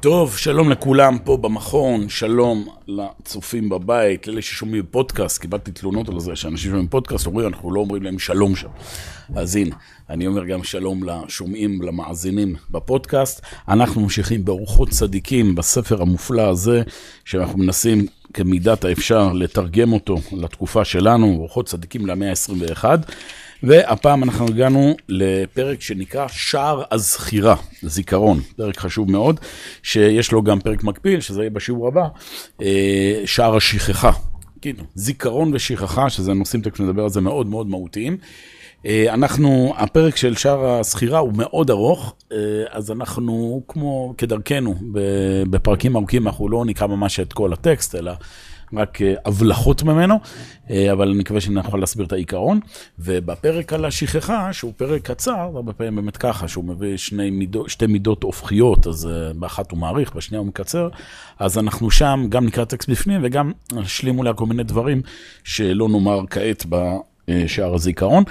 טוב, שלום לכולם פה במכון, שלום לצופים בבית, לאלה ששומעים פודקאסט, קיבלתי תלונות על זה שאנשים שומעים פודקאסט אומרים, אנחנו לא אומרים להם שלום שם. אז הנה, אני אומר גם שלום לשומעים, למאזינים בפודקאסט. אנחנו ממשיכים באורחות צדיקים בספר המופלא הזה, שאנחנו מנסים כמידת האפשר לתרגם אותו לתקופה שלנו, אורחות צדיקים למאה ה-21. והפעם אנחנו הגענו לפרק שנקרא שער הזכירה, זיכרון, פרק חשוב מאוד, שיש לו גם פרק מקביל, שזה יהיה בשיעור הבא, אה, שער השכחה. כאילו, זיכרון ושכחה, שזה נושאים, תכף נדבר על זה, מאוד מאוד מהותיים. אה, אנחנו, הפרק של שער הזכירה הוא מאוד ארוך, אה, אז אנחנו, כמו כדרכנו, בפרקים ארוכים אנחנו לא נקרא ממש את כל הטקסט, אלא רק אה, הבלחות ממנו, אה, אבל אני מקווה שנוכל להסביר את העיקרון. ובפרק על השכחה, שהוא פרק קצר, הרבה פעמים באמת ככה, שהוא מביא שני מידו, שתי מידות הופכיות, אז אה, באחת הוא מעריך, בשנייה הוא מקצר, אז אנחנו שם גם נקרא טקסט בפנים וגם נשלים אולי כל מיני דברים שלא נאמר כעת בשער הזיכרון.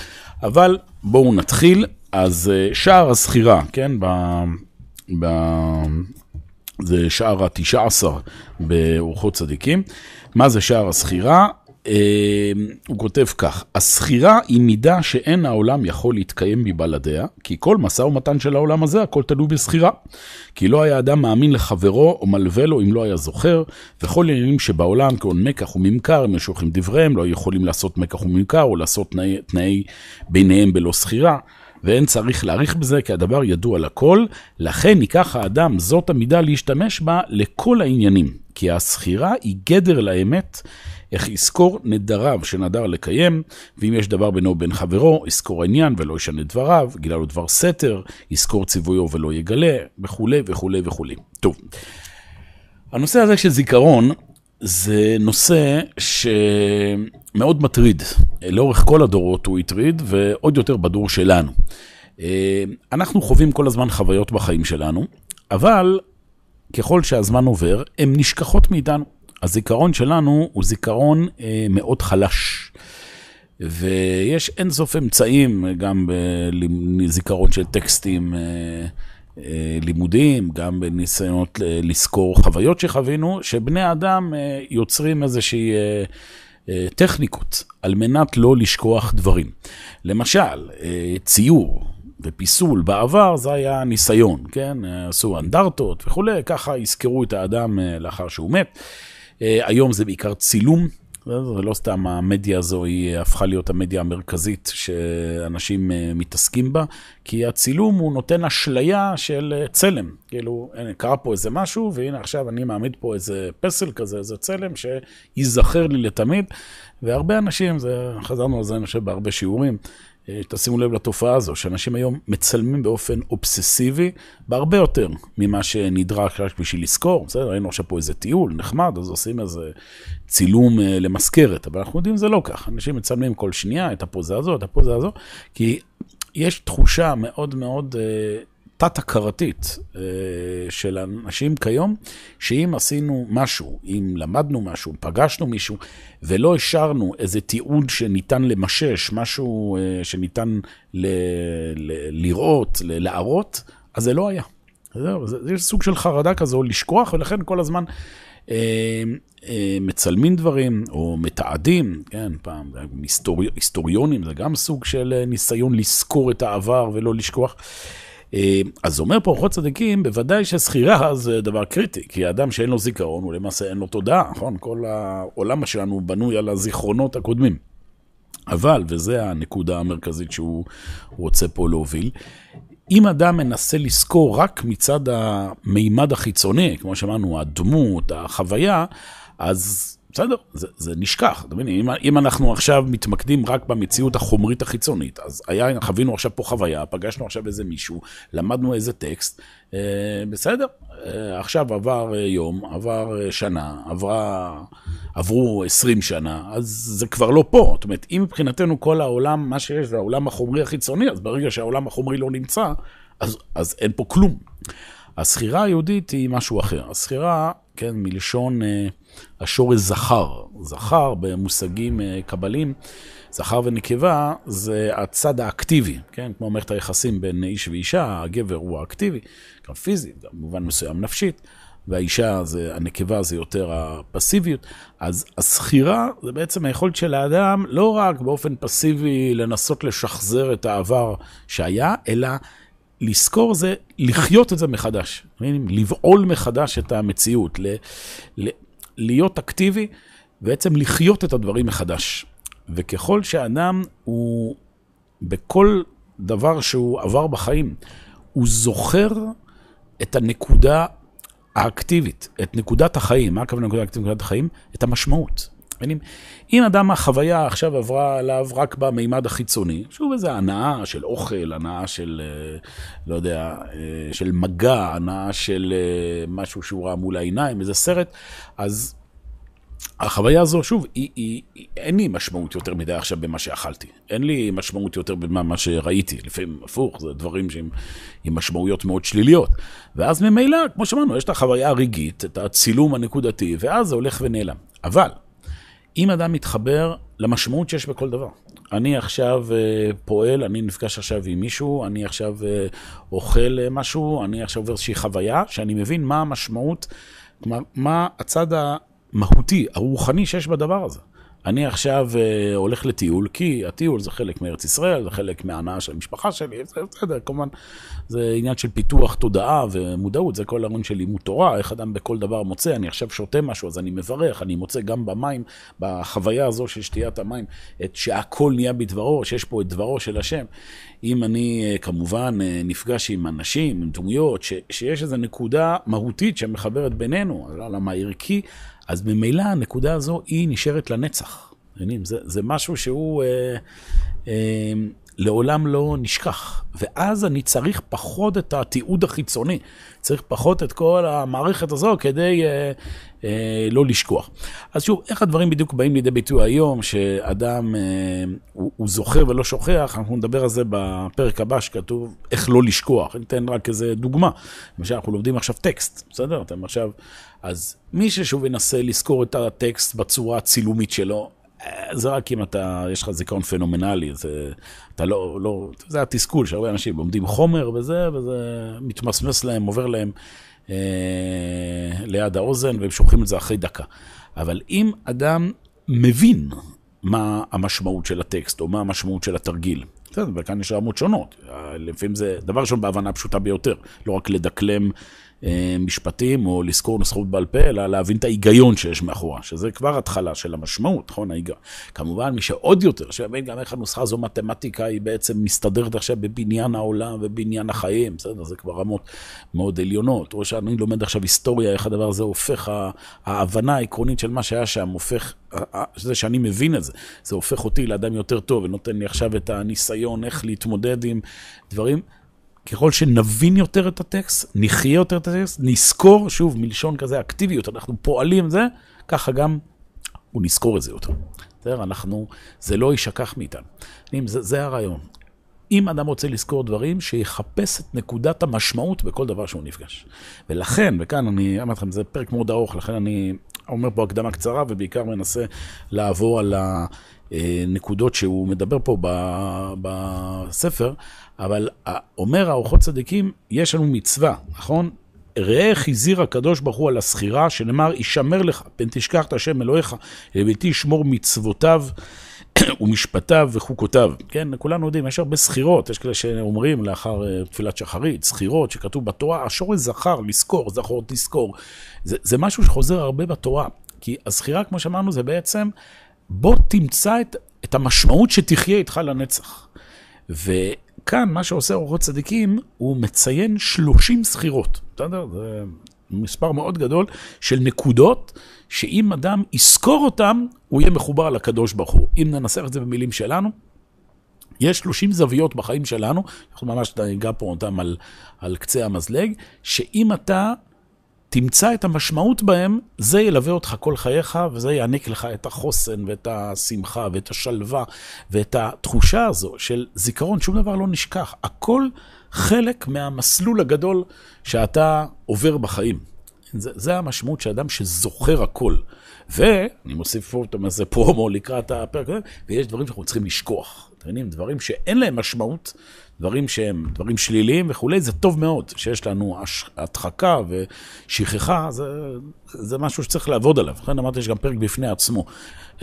אבל בואו נתחיל. אז שער הזכירה, כן, ב... ב... זה שער התשע עשר באורחות צדיקים. מה זה שער הסחירה? אה, הוא כותב כך, הסחירה היא מידה שאין העולם יכול להתקיים מבלעדיה, כי כל משא ומתן של העולם הזה, הכל תלוי בסחירה. כי לא היה אדם מאמין לחברו או מלווה לו אם לא היה זוכר, וכל עניינים שבעולם, כגון מקח וממכר, אם שולחים דבריהם, לא יכולים לעשות מקח וממכר, או לעשות תנאי, תנאי ביניהם בלא סחירה. ואין צריך להעריך בזה, כי הדבר ידוע לכל, לכן ייקח האדם זאת המידה להשתמש בה לכל העניינים. כי הסחירה היא גדר לאמת, איך יזכור נדריו שנדר לקיים, ואם יש דבר בינו ובין חברו, יזכור העניין ולא ישנה דבריו, גילה לו דבר סתר, יזכור ציוויו ולא יגלה, וכולי וכולי וכולי. טוב, הנושא הזה של זיכרון, זה נושא שמאוד מטריד. לאורך כל הדורות הוא הטריד, ועוד יותר בדור שלנו. אה, אנחנו חווים כל הזמן חוויות בחיים שלנו, אבל ככל שהזמן עובר, הן נשכחות מאיתנו. הזיכרון שלנו הוא זיכרון אה, מאוד חלש. ויש אינסוף אמצעים, גם בזיכרון של טקסטים אה, אה, לימודיים, גם בניסיונות לזכור חוויות שחווינו, שבני אדם אה, יוצרים איזושהי אה, אה, טכניקות על מנת לא לשכוח דברים. למשל, אה, ציור. ופיסול בעבר זה היה ניסיון, כן? עשו אנדרטות וכולי, ככה יזכרו את האדם אה, לאחר שהוא מת. אה, היום זה בעיקר צילום, זה לא סתם המדיה הזו היא הפכה להיות המדיה המרכזית שאנשים אה, מתעסקים בה, כי הצילום הוא נותן אשליה של צלם. כאילו, הנה, קרה פה איזה משהו, והנה עכשיו אני מעמיד פה איזה פסל כזה, איזה צלם שייזכר לי לתמיד. והרבה אנשים, זה, חזרנו על זה אני חושב בהרבה שיעורים, אה, תשימו לב לתופעה הזו, שאנשים היום מצלמים באופן אובססיבי בהרבה יותר ממה שנדרש רק בשביל לזכור. בסדר, ראינו עכשיו פה איזה טיול נחמד, אז עושים איזה צילום אה, למזכרת, אבל אנחנו יודעים שזה לא כך. אנשים מצלמים כל שנייה את הפוזה הזו, את הפוזה הזו, כי יש תחושה מאוד מאוד... תת-הכרתית אה, של אנשים כיום, שאם עשינו משהו, אם למדנו משהו, פגשנו מישהו, ולא השארנו איזה תיעוד שניתן למשש, משהו אה, שניתן ל- ל- לראות, ל- להראות, אז זה לא היה. זהו, זה, זה סוג של חרדה כזו, לשכוח, ולכן כל הזמן אה, אה, מצלמים דברים, או מתעדים, כן, פעם, היסטורי, היסטוריונים, זה גם סוג של אה, ניסיון לזכור את העבר ולא לשכוח. אה, אז אומר פה אורחות צדיקים, בוודאי שזכירה זה דבר קריטי, כי האדם שאין לו זיכרון, הוא למעשה אין לו תודעה, נכון? כל העולם שלנו בנוי על הזיכרונות הקודמים. אבל, וזו הנקודה המרכזית שהוא רוצה פה להוביל, אם אדם מנסה לזכור רק מצד המימד החיצוני, כמו שאמרנו, הדמות, החוויה, אז בסדר, זה, זה נשכח, אתה מבין? אם, אם אנחנו עכשיו מתמקדים רק במציאות החומרית החיצונית, אז היה, חווינו עכשיו פה חוויה, פגשנו עכשיו איזה מישהו, למדנו איזה טקסט, אה, בסדר, אה, עכשיו עבר אה, יום, עבר אה, שנה, עברה, עברו 20 שנה, אז זה כבר לא פה. זאת אומרת, אם מבחינתנו כל העולם, מה שיש זה העולם החומרי החיצוני, אז ברגע שהעולם החומרי לא נמצא, אז, אז אין פה כלום. הסחירה היהודית היא משהו אחר. הסחירה, כן, מלשון אה, השורש זכר. זכר במושגים אה, קבליים, זכר ונקבה זה הצד האקטיבי, כן? כמו מערכת היחסים בין איש ואישה, הגבר הוא האקטיבי, גם פיזי, גם במובן מסוים נפשית. והאישה, זה, הנקבה זה יותר הפסיביות. אז הזכירה זה בעצם היכולת של האדם לא רק באופן פסיבי לנסות לשחזר את העבר שהיה, אלא לזכור זה לחיות את זה מחדש. לבעול מחדש את המציאות, ל, ל, להיות אקטיבי, בעצם לחיות את הדברים מחדש. וככל שאדם הוא, בכל דבר שהוא עבר בחיים, הוא זוכר את הנקודה האקטיבית, את נקודת החיים, מה הכוונה נקודה אקטיבית נקודת החיים? את המשמעות. אם אדם החוויה עכשיו עברה עליו רק במימד החיצוני, שוב איזה הנאה של אוכל, הנאה של, אה, לא יודע, אה, של מגע, הנאה של אה, משהו שהוא ראה מול העיניים, איזה סרט, אז החוויה הזו, שוב, היא, היא, היא, אין לי משמעות יותר מדי עכשיו במה שאכלתי. אין לי משמעות יותר במה שראיתי. לפעמים הפוך, זה דברים שהם עם משמעויות מאוד שליליות. ואז ממילא, כמו שאמרנו, יש את החוויה הרגעית, את הצילום הנקודתי, ואז זה הולך ונעלם. אבל, אם אדם מתחבר למשמעות שיש בכל דבר. אני עכשיו uh, פועל, אני נפגש עכשיו עם מישהו, אני עכשיו uh, אוכל uh, משהו, אני עכשיו עובר איזושהי חוויה, שאני מבין מה המשמעות, כלומר, מה הצד. המהותי, הרוחני שיש בדבר הזה. אני עכשיו uh, הולך לטיול, כי הטיול זה חלק מארץ ישראל, זה חלק מההנאה של המשפחה שלי, זה בסדר, כמובן, זה עניין של פיתוח תודעה ומודעות, זה כל הרעיון של לימוד תורה, איך אדם בכל דבר מוצא, אני עכשיו שותה משהו, אז אני מברך, אני מוצא גם במים, בחוויה הזו של שתיית המים, את שהכל נהיה בדברו, שיש פה את דברו של השם. אם אני uh, כמובן uh, נפגש עם אנשים, עם דמויות, ש, שיש איזו נקודה מהותית שמחברת בינינו, על העולם הערכי, אז ממילא הנקודה הזו היא נשארת לנצח. זה, זה משהו שהוא אה, אה, לעולם לא נשכח. ואז אני צריך פחות את התיעוד החיצוני, צריך פחות את כל המערכת הזו כדי אה, אה, לא לשכוח. אז שוב, איך הדברים בדיוק באים לידי ביטוי היום, שאדם אה, הוא, הוא זוכר ולא שוכח, אנחנו נדבר על זה בפרק הבא שכתוב איך לא לשכוח. אני אתן רק איזה דוגמה. למשל, אנחנו לומדים עכשיו טקסט, בסדר? אתם עכשיו... אז מי ששוב ינסה לזכור את הטקסט בצורה הצילומית שלו, אה, זה רק אם אתה, יש לך זיכרון פנומנלי, זה, אתה לא, לא, זה התסכול שהרבה אנשים לומדים חומר וזה, וזה מתמסמס להם, עובר להם אה, ליד האוזן, והם שוכחים את זה אחרי דקה. אבל אם אדם מבין מה המשמעות של הטקסט, או מה המשמעות של התרגיל, בסדר, וכאן יש רמות שונות. לפעמים זה דבר ראשון בהבנה פשוטה ביותר, לא רק לדקלם אה, משפטים או לזכור נוסחות בעל פה, אלא להבין את ההיגיון שיש מאחורה, שזה כבר התחלה של המשמעות, נכון? ההיגיון. כמובן, מי שעוד יותר, שיבין גם איך הנוסחה הזו מתמטיקה, היא בעצם מסתדרת עכשיו בבניין העולם ובבניין החיים, בסדר? זה כבר רמות מאוד עליונות. או שאני לומד עכשיו היסטוריה, איך הדבר הזה הופך, ההבנה העקרונית של מה שהיה שם, הופך, זה שאני מבין את זה, זה הופך אותי לאדם יותר טוב, ונותן לי עכשיו את הניסיון איך להתמודד עם דברים. ככל שנבין יותר את הטקסט, נחיה יותר את הטקסט, נזכור, שוב, מלשון כזה אקטיביות, אנחנו פועלים זה, ככה גם הוא נזכור את זה יותר. בסדר? אנחנו, זה לא יישכח מאיתנו. זה, זה הרעיון. אם אדם רוצה לזכור דברים, שיחפש את נקודת המשמעות בכל דבר שהוא נפגש. ולכן, וכאן אני אמרתי לכם, זה פרק מאוד ארוך, לכן אני אומר פה הקדמה קצרה, ובעיקר מנסה לעבור על הנקודות שהוא מדבר פה בספר, אבל אומר האורחות צדיקים, יש לנו מצווה, נכון? ראה איך הזהיר הקדוש ברוך הוא על הסחירה, שנאמר, ישמר לך, פן תשכח את השם אלוהיך, לביתי ישמור מצוותיו ומשפטיו וחוקותיו. כן, כולנו יודעים, יש הרבה סחירות, יש כאלה שאומרים לאחר uh, תפילת שחרית, סחירות שכתוב בתורה, השורש זכר, לזכור, זכור, תזכור. זה, זה משהו שחוזר הרבה בתורה, כי הסחירה, כמו שאמרנו, זה בעצם, בוא תמצא את, את המשמעות שתחיה איתך לנצח. ו... כאן, מה שעושה אורחות צדיקים, הוא מציין 30 סחירות. בסדר? זה מספר מאוד גדול של נקודות, שאם אדם יזכור אותם, הוא יהיה מחובר לקדוש ברוך הוא. אם ננסח את זה במילים שלנו, יש 30 זוויות בחיים שלנו, אנחנו ממש ניגע פה אותם על, על קצה המזלג, שאם אתה תמצא את המשמעות בהם, זה ילווה אותך כל חייך, וזה יעניק לך את החוסן ואת השמחה ואת השלווה ואת התחושה הזו של זיכרון, שום דבר לא נשכח. הכל חלק מהמסלול הגדול שאתה עובר בחיים. זה, זה המשמעות של אדם שזוכר הכל. ואני מוסיף פה איזה פרומו לקראת הפרק הזה, ויש דברים שאנחנו צריכים לשכוח. מבינים? דברים שאין להם משמעות, דברים שהם דברים שליליים וכולי, זה טוב מאוד שיש לנו הדחקה ושכחה, זה, זה משהו שצריך לעבוד עליו. לכן אמרתי, יש גם פרק בפני עצמו.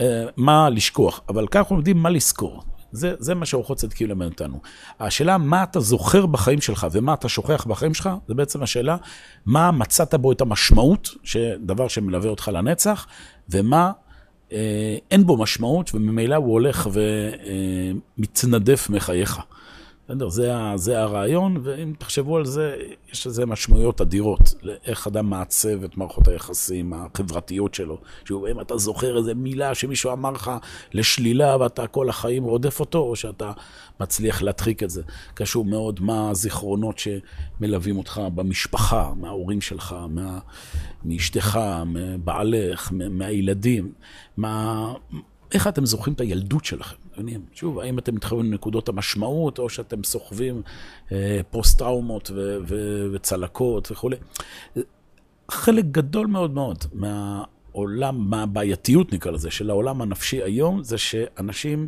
אה, מה לשכוח, אבל כאן אנחנו יודעים מה לזכור. זה, זה מה שאורחות צדקים למד אותנו. השאלה, מה אתה זוכר בחיים שלך ומה אתה שוכח בחיים שלך, זה בעצם השאלה, מה מצאת בו את המשמעות, דבר שמלווה אותך לנצח, ומה אין בו משמעות, וממילא הוא הולך ומתנדף אה, מחייך. בסדר, זה, זה הרעיון, ואם תחשבו על זה, יש לזה משמעויות אדירות, לאיך אדם מעצב את מערכות היחסים החברתיות שלו. שהוא, אם אתה זוכר איזה מילה שמישהו אמר לך לשלילה ואתה כל החיים רודף אותו, או שאתה מצליח להדחיק את זה. קשור מאוד מה הזיכרונות שמלווים אותך במשפחה, מההורים שלך, מה, מאשתך, מבעלך, מהילדים, מה... איך אתם זוכרים את הילדות שלכם? מבינים? שוב, האם אתם מתחברים לנקודות המשמעות, או שאתם סוחבים אה, פוסט-טראומות ו- ו- וצלקות וכולי. חלק גדול מאוד מאוד מהעולם, מהבעייתיות נקרא לזה, של העולם הנפשי היום, זה שאנשים,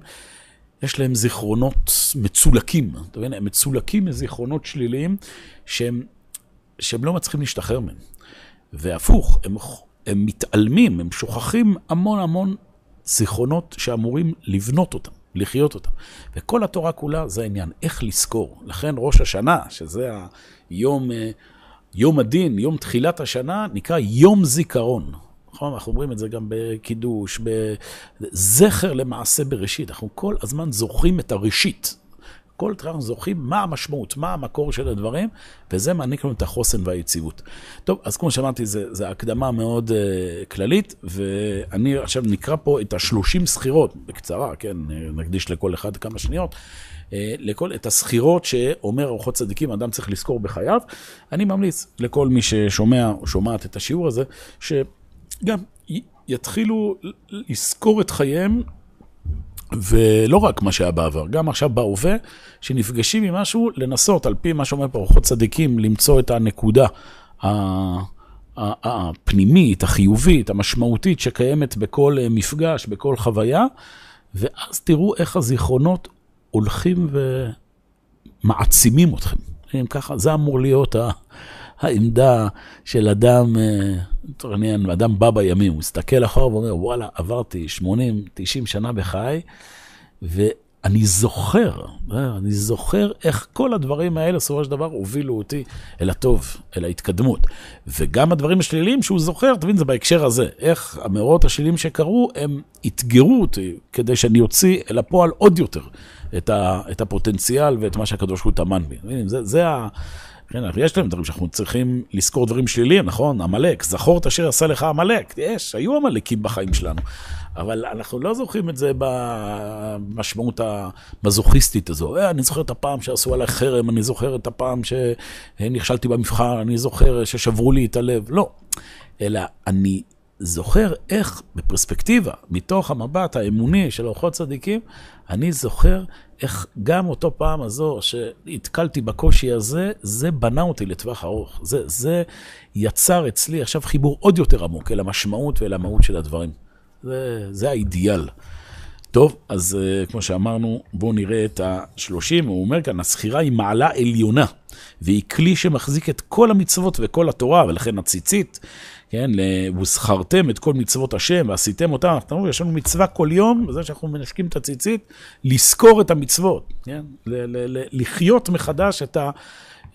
יש להם זיכרונות מצולקים, אתה מבין? הם מצולקים מזיכרונות שליליים שהם, שהם לא מצליחים להשתחרר מהם. והפוך, הם, הם מתעלמים, הם שוכחים המון המון זיכרונות שאמורים לבנות אותם, לחיות אותם. וכל התורה כולה זה העניין, איך לזכור. לכן ראש השנה, שזה היום, אה, יום הדין, יום תחילת השנה, נקרא יום זיכרון. נכון? אנחנו אומרים את זה גם בקידוש, בזכר למעשה בראשית. אנחנו כל הזמן זוכרים את הראשית. כל אנחנו זוכרים מה המשמעות, מה המקור של הדברים, וזה מעניק לנו את החוסן והיציבות. טוב, אז כמו שאמרתי, זו הקדמה מאוד uh, כללית, ואני עכשיו נקרא פה את השלושים סחירות, בקצרה, כן, נקדיש לכל אחד כמה שניות. uh, לכל, את הסחירות שאומר ארוחות צדיקים, אדם צריך לזכור בחייו. אני ממליץ לכל מי ששומע או שומעת את השיעור הזה, שגם יתחילו לזכור את חייהם ולא רק מה שהיה בעבר, גם עכשיו בהווה, שנפגשים עם משהו, לנסות, על פי מה שאומר פה אורחות צדיקים, למצוא את הנקודה הפנימית, החיובית, המשמעותית, שקיימת בכל אה, מפגש, בכל חוויה, ואז תראו איך הזיכרונות הולכים ומעצימים אתכם. אם ככה, זה אמור להיות העמדה של אדם, אה, אדם בא בימים, הוא מסתכל אחורה ואומר, וואלה, עברתי 80, 90 שנה בחיי, ואני זוכר, אה, אני זוכר איך כל הדברים האלה, בסופו של דבר, הובילו אותי אל הטוב, אל ההתקדמות. וגם הדברים השליליים שהוא זוכר, תבין, זה בהקשר הזה, איך המאורות השליליים שקרו, הם אתגרו אותי כדי שאני אוציא אל הפועל עוד יותר את, ה, את הפוטנציאל ואת מה שהקדוש ברוך הוא טמן בי. זה, זה. כן, יש להם דברים שאנחנו צריכים לזכור דברים שליליים, נכון? עמלק, זכור את אשר עשה לך עמלק. יש, היו עמלקים בחיים שלנו. אבל אנחנו לא זוכרים את זה במשמעות המזוכיסטית הזו. אה, אני זוכר את הפעם שעשו עליי חרם, אני זוכר את הפעם שנכשלתי במבחן, אני זוכר ששברו לי את הלב. לא. אלא אני זוכר איך בפרספקטיבה, מתוך המבט האמוני של אורחות צדיקים, אני זוכר איך גם אותו פעם הזו שהתקלתי בקושי הזה, זה בנה אותי לטווח ארוך. זה, זה יצר אצלי עכשיו חיבור עוד יותר עמוק אל המשמעות ואל המהות של הדברים. זה, זה האידיאל. טוב, אז uh, כמו שאמרנו, בואו נראה את השלושים. הוא אומר כאן, הסחירה היא מעלה עליונה, והיא כלי שמחזיק את כל המצוות וכל התורה, ולכן הציצית כן, וזכרתם את כל מצוות השם ועשיתם אותם, תראו, יש לנו מצווה כל יום, בזה שאנחנו מנשקים את הציצית, לזכור את המצוות, כן, לחיות מחדש את ה...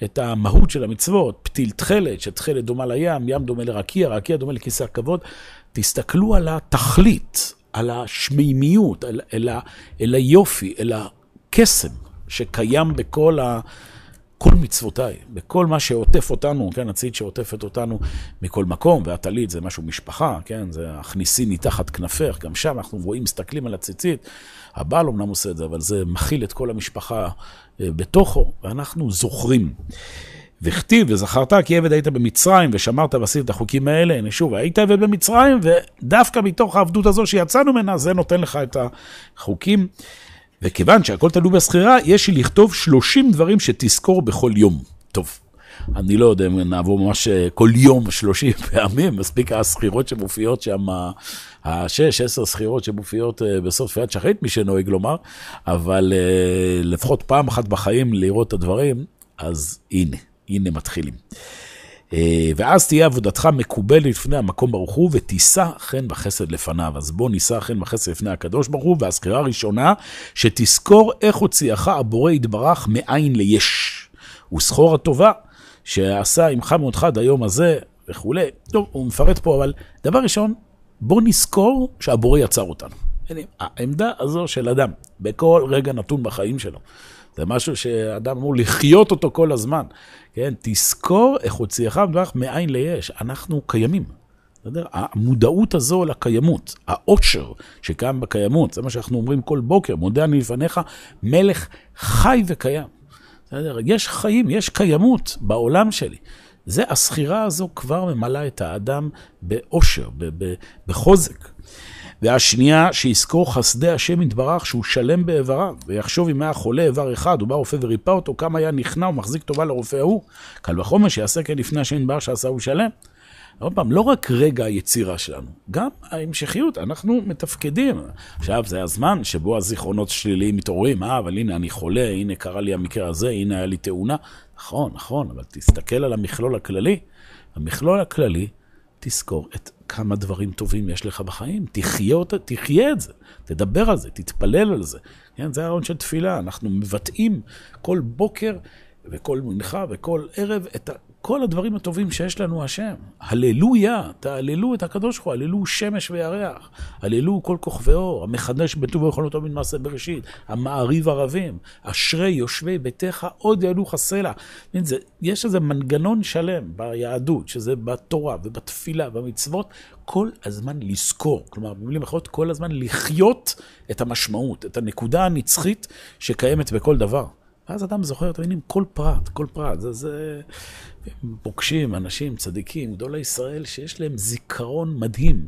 את המהות של המצוות, פתיל תכלת, שתכלת דומה לים, ים דומה לרקיע, רקיע דומה לכיסא הכבוד. תסתכלו על התכלית, על השמימיות, אל, אל, אל היופי, אל הקסם שקיים בכל ה... כל מצוותיי, בכל מה שעוטף אותנו, כן, הציד שעוטפת אותנו מכל מקום, והטלית זה משהו משפחה, כן, זה הכניסי מתחת כנפך, גם שם אנחנו רואים, מסתכלים על הציצית, הבעל אמנם עושה את זה, אבל זה מכיל את כל המשפחה אה, בתוכו, ואנחנו זוכרים. וכתיב, וזכרת כי עבד היית במצרים, ושמרת ועשית את החוקים האלה, הנה שוב, היית עבד במצרים, ודווקא מתוך העבדות הזו שיצאנו ממנה, זה נותן לך את החוקים. וכיוון שהכל תלוי בסחירה, יש לי לכתוב 30 דברים שתזכור בכל יום. טוב, אני לא יודע אם נעבור ממש אה, כל יום 30 פעמים, מספיק הסחירות שמופיעות שם, השש, עשר סחירות שמופיעות אה, בסוף תפילת שחרית, מי שנוהג לומר, אבל אה, לפחות פעם אחת בחיים לראות את הדברים, אז הנה, הנה מתחילים. ואז תהיה עבודתך מקובלת לפני המקום ברוך הוא, ותישא חן וחסד לפניו. אז בוא נישא חן וחסד לפני הקדוש ברוך הוא, והזכירה הראשונה, שתזכור איך הוציאך הבורא יתברך מאין ליש. וסחור הטובה שעשה עמך מאותך עד היום הזה וכולי. טוב, הוא מפרט פה, אבל דבר ראשון, בוא נזכור שהבורא יצר אותנו. העמדה הזו של אדם, בכל רגע נתון בחיים שלו. זה משהו שאדם אמור לחיות אותו כל הזמן. כן, תזכור איך הוציאך מדברך מאין ליש. אנחנו קיימים. בסדר? המודעות הזו לקיימות, העושר שקיים בקיימות, זה מה שאנחנו אומרים כל בוקר, מודה אני לפניך, מלך חי וקיים. בסדר? יש חיים, יש קיימות בעולם שלי. זה, הסחירה הזו כבר ממלאה את האדם באושר, בחוזק. והשנייה, שיזכור חסדי השם יתברך שהוא שלם באיבריו, ויחשוב אם היה חולה איבר אחד, הוא בא רופא וריפא אותו, כמה היה נכנע ומחזיק טובה לרופא ההוא. קל וחומר שיעשה כן לפני השם יתברך שעשה הוא שלם. עוד פעם, לא רק רגע היצירה שלנו, גם ההמשכיות, אנחנו מתפקדים. עכשיו, זה הזמן שבו הזיכרונות שליליים מתעוררים, אה, אבל הנה, אני חולה, הנה, קרה לי המקרה הזה, הנה, היה לי תאונה. נכון, נכון, אבל תסתכל על המכלול הכללי. המכלול הכללי, תזכור את כמה דברים טובים יש לך בחיים. תחיה, אותה, תחיה את זה, תדבר על זה, תתפלל על זה. כן, זה הרעיון של תפילה. אנחנו מבטאים כל בוקר וכל מנחה וכל ערב את כל הדברים הטובים שיש לנו השם. הללויה, תהללו את הקדוש ברוך הוא, הללו שמש וירח, הללו כל כוכבי אור, המחדש בטוב ויכולתו מן מעשה בראשית, המעריב ערבים, אשרי יושבי ביתך עוד יעלוך סלע. יש איזה מנגנון שלם ביהדות, שזה בתורה ובתפילה, במצוות, כל הזמן לזכור. כלומר, במילים אחרות, כל הזמן לחיות את המשמעות, את הנקודה הנצחית שקיימת בכל דבר. ואז אדם זוכר, אתם מבינים, כל פרט, כל פרט. זה, זה... פוגשים אנשים, צדיקים, גדולי ישראל, שיש להם זיכרון מדהים.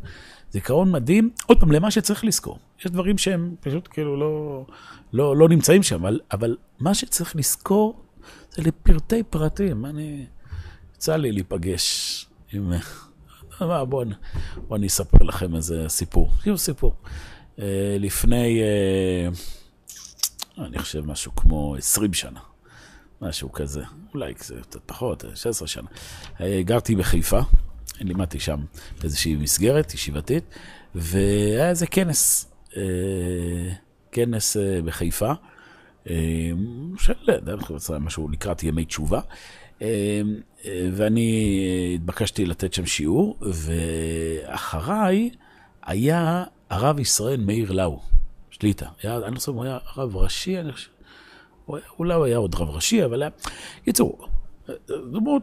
זיכרון מדהים, עוד פעם, למה שצריך לזכור. יש דברים שהם פשוט כאילו לא, לא, לא נמצאים שם, אבל, אבל מה שצריך לזכור זה לפרטי פרטים. אני, יצא לי להיפגש עם... בואו בוא, בוא אני אספר לכם איזה סיפור. תראו סיפור. אה, לפני... אני חושב משהו כמו 20 שנה, משהו כזה, אולי קצת פחות, 16 שנה. אה, גרתי בחיפה, לימדתי שם באיזושהי מסגרת ישיבתית, והיה איזה כנס, אה, כנס אה, בחיפה, של, משהו לקראת ימי תשובה. ואני התבקשתי לתת שם שיעור, ואחריי היה הרב ישראל מאיר לאו. שליטה. היה, אני לא חושב, הוא היה רב ראשי, אני חושב, אולי הוא היה עוד רב ראשי, אבל היה... קיצור, דמות,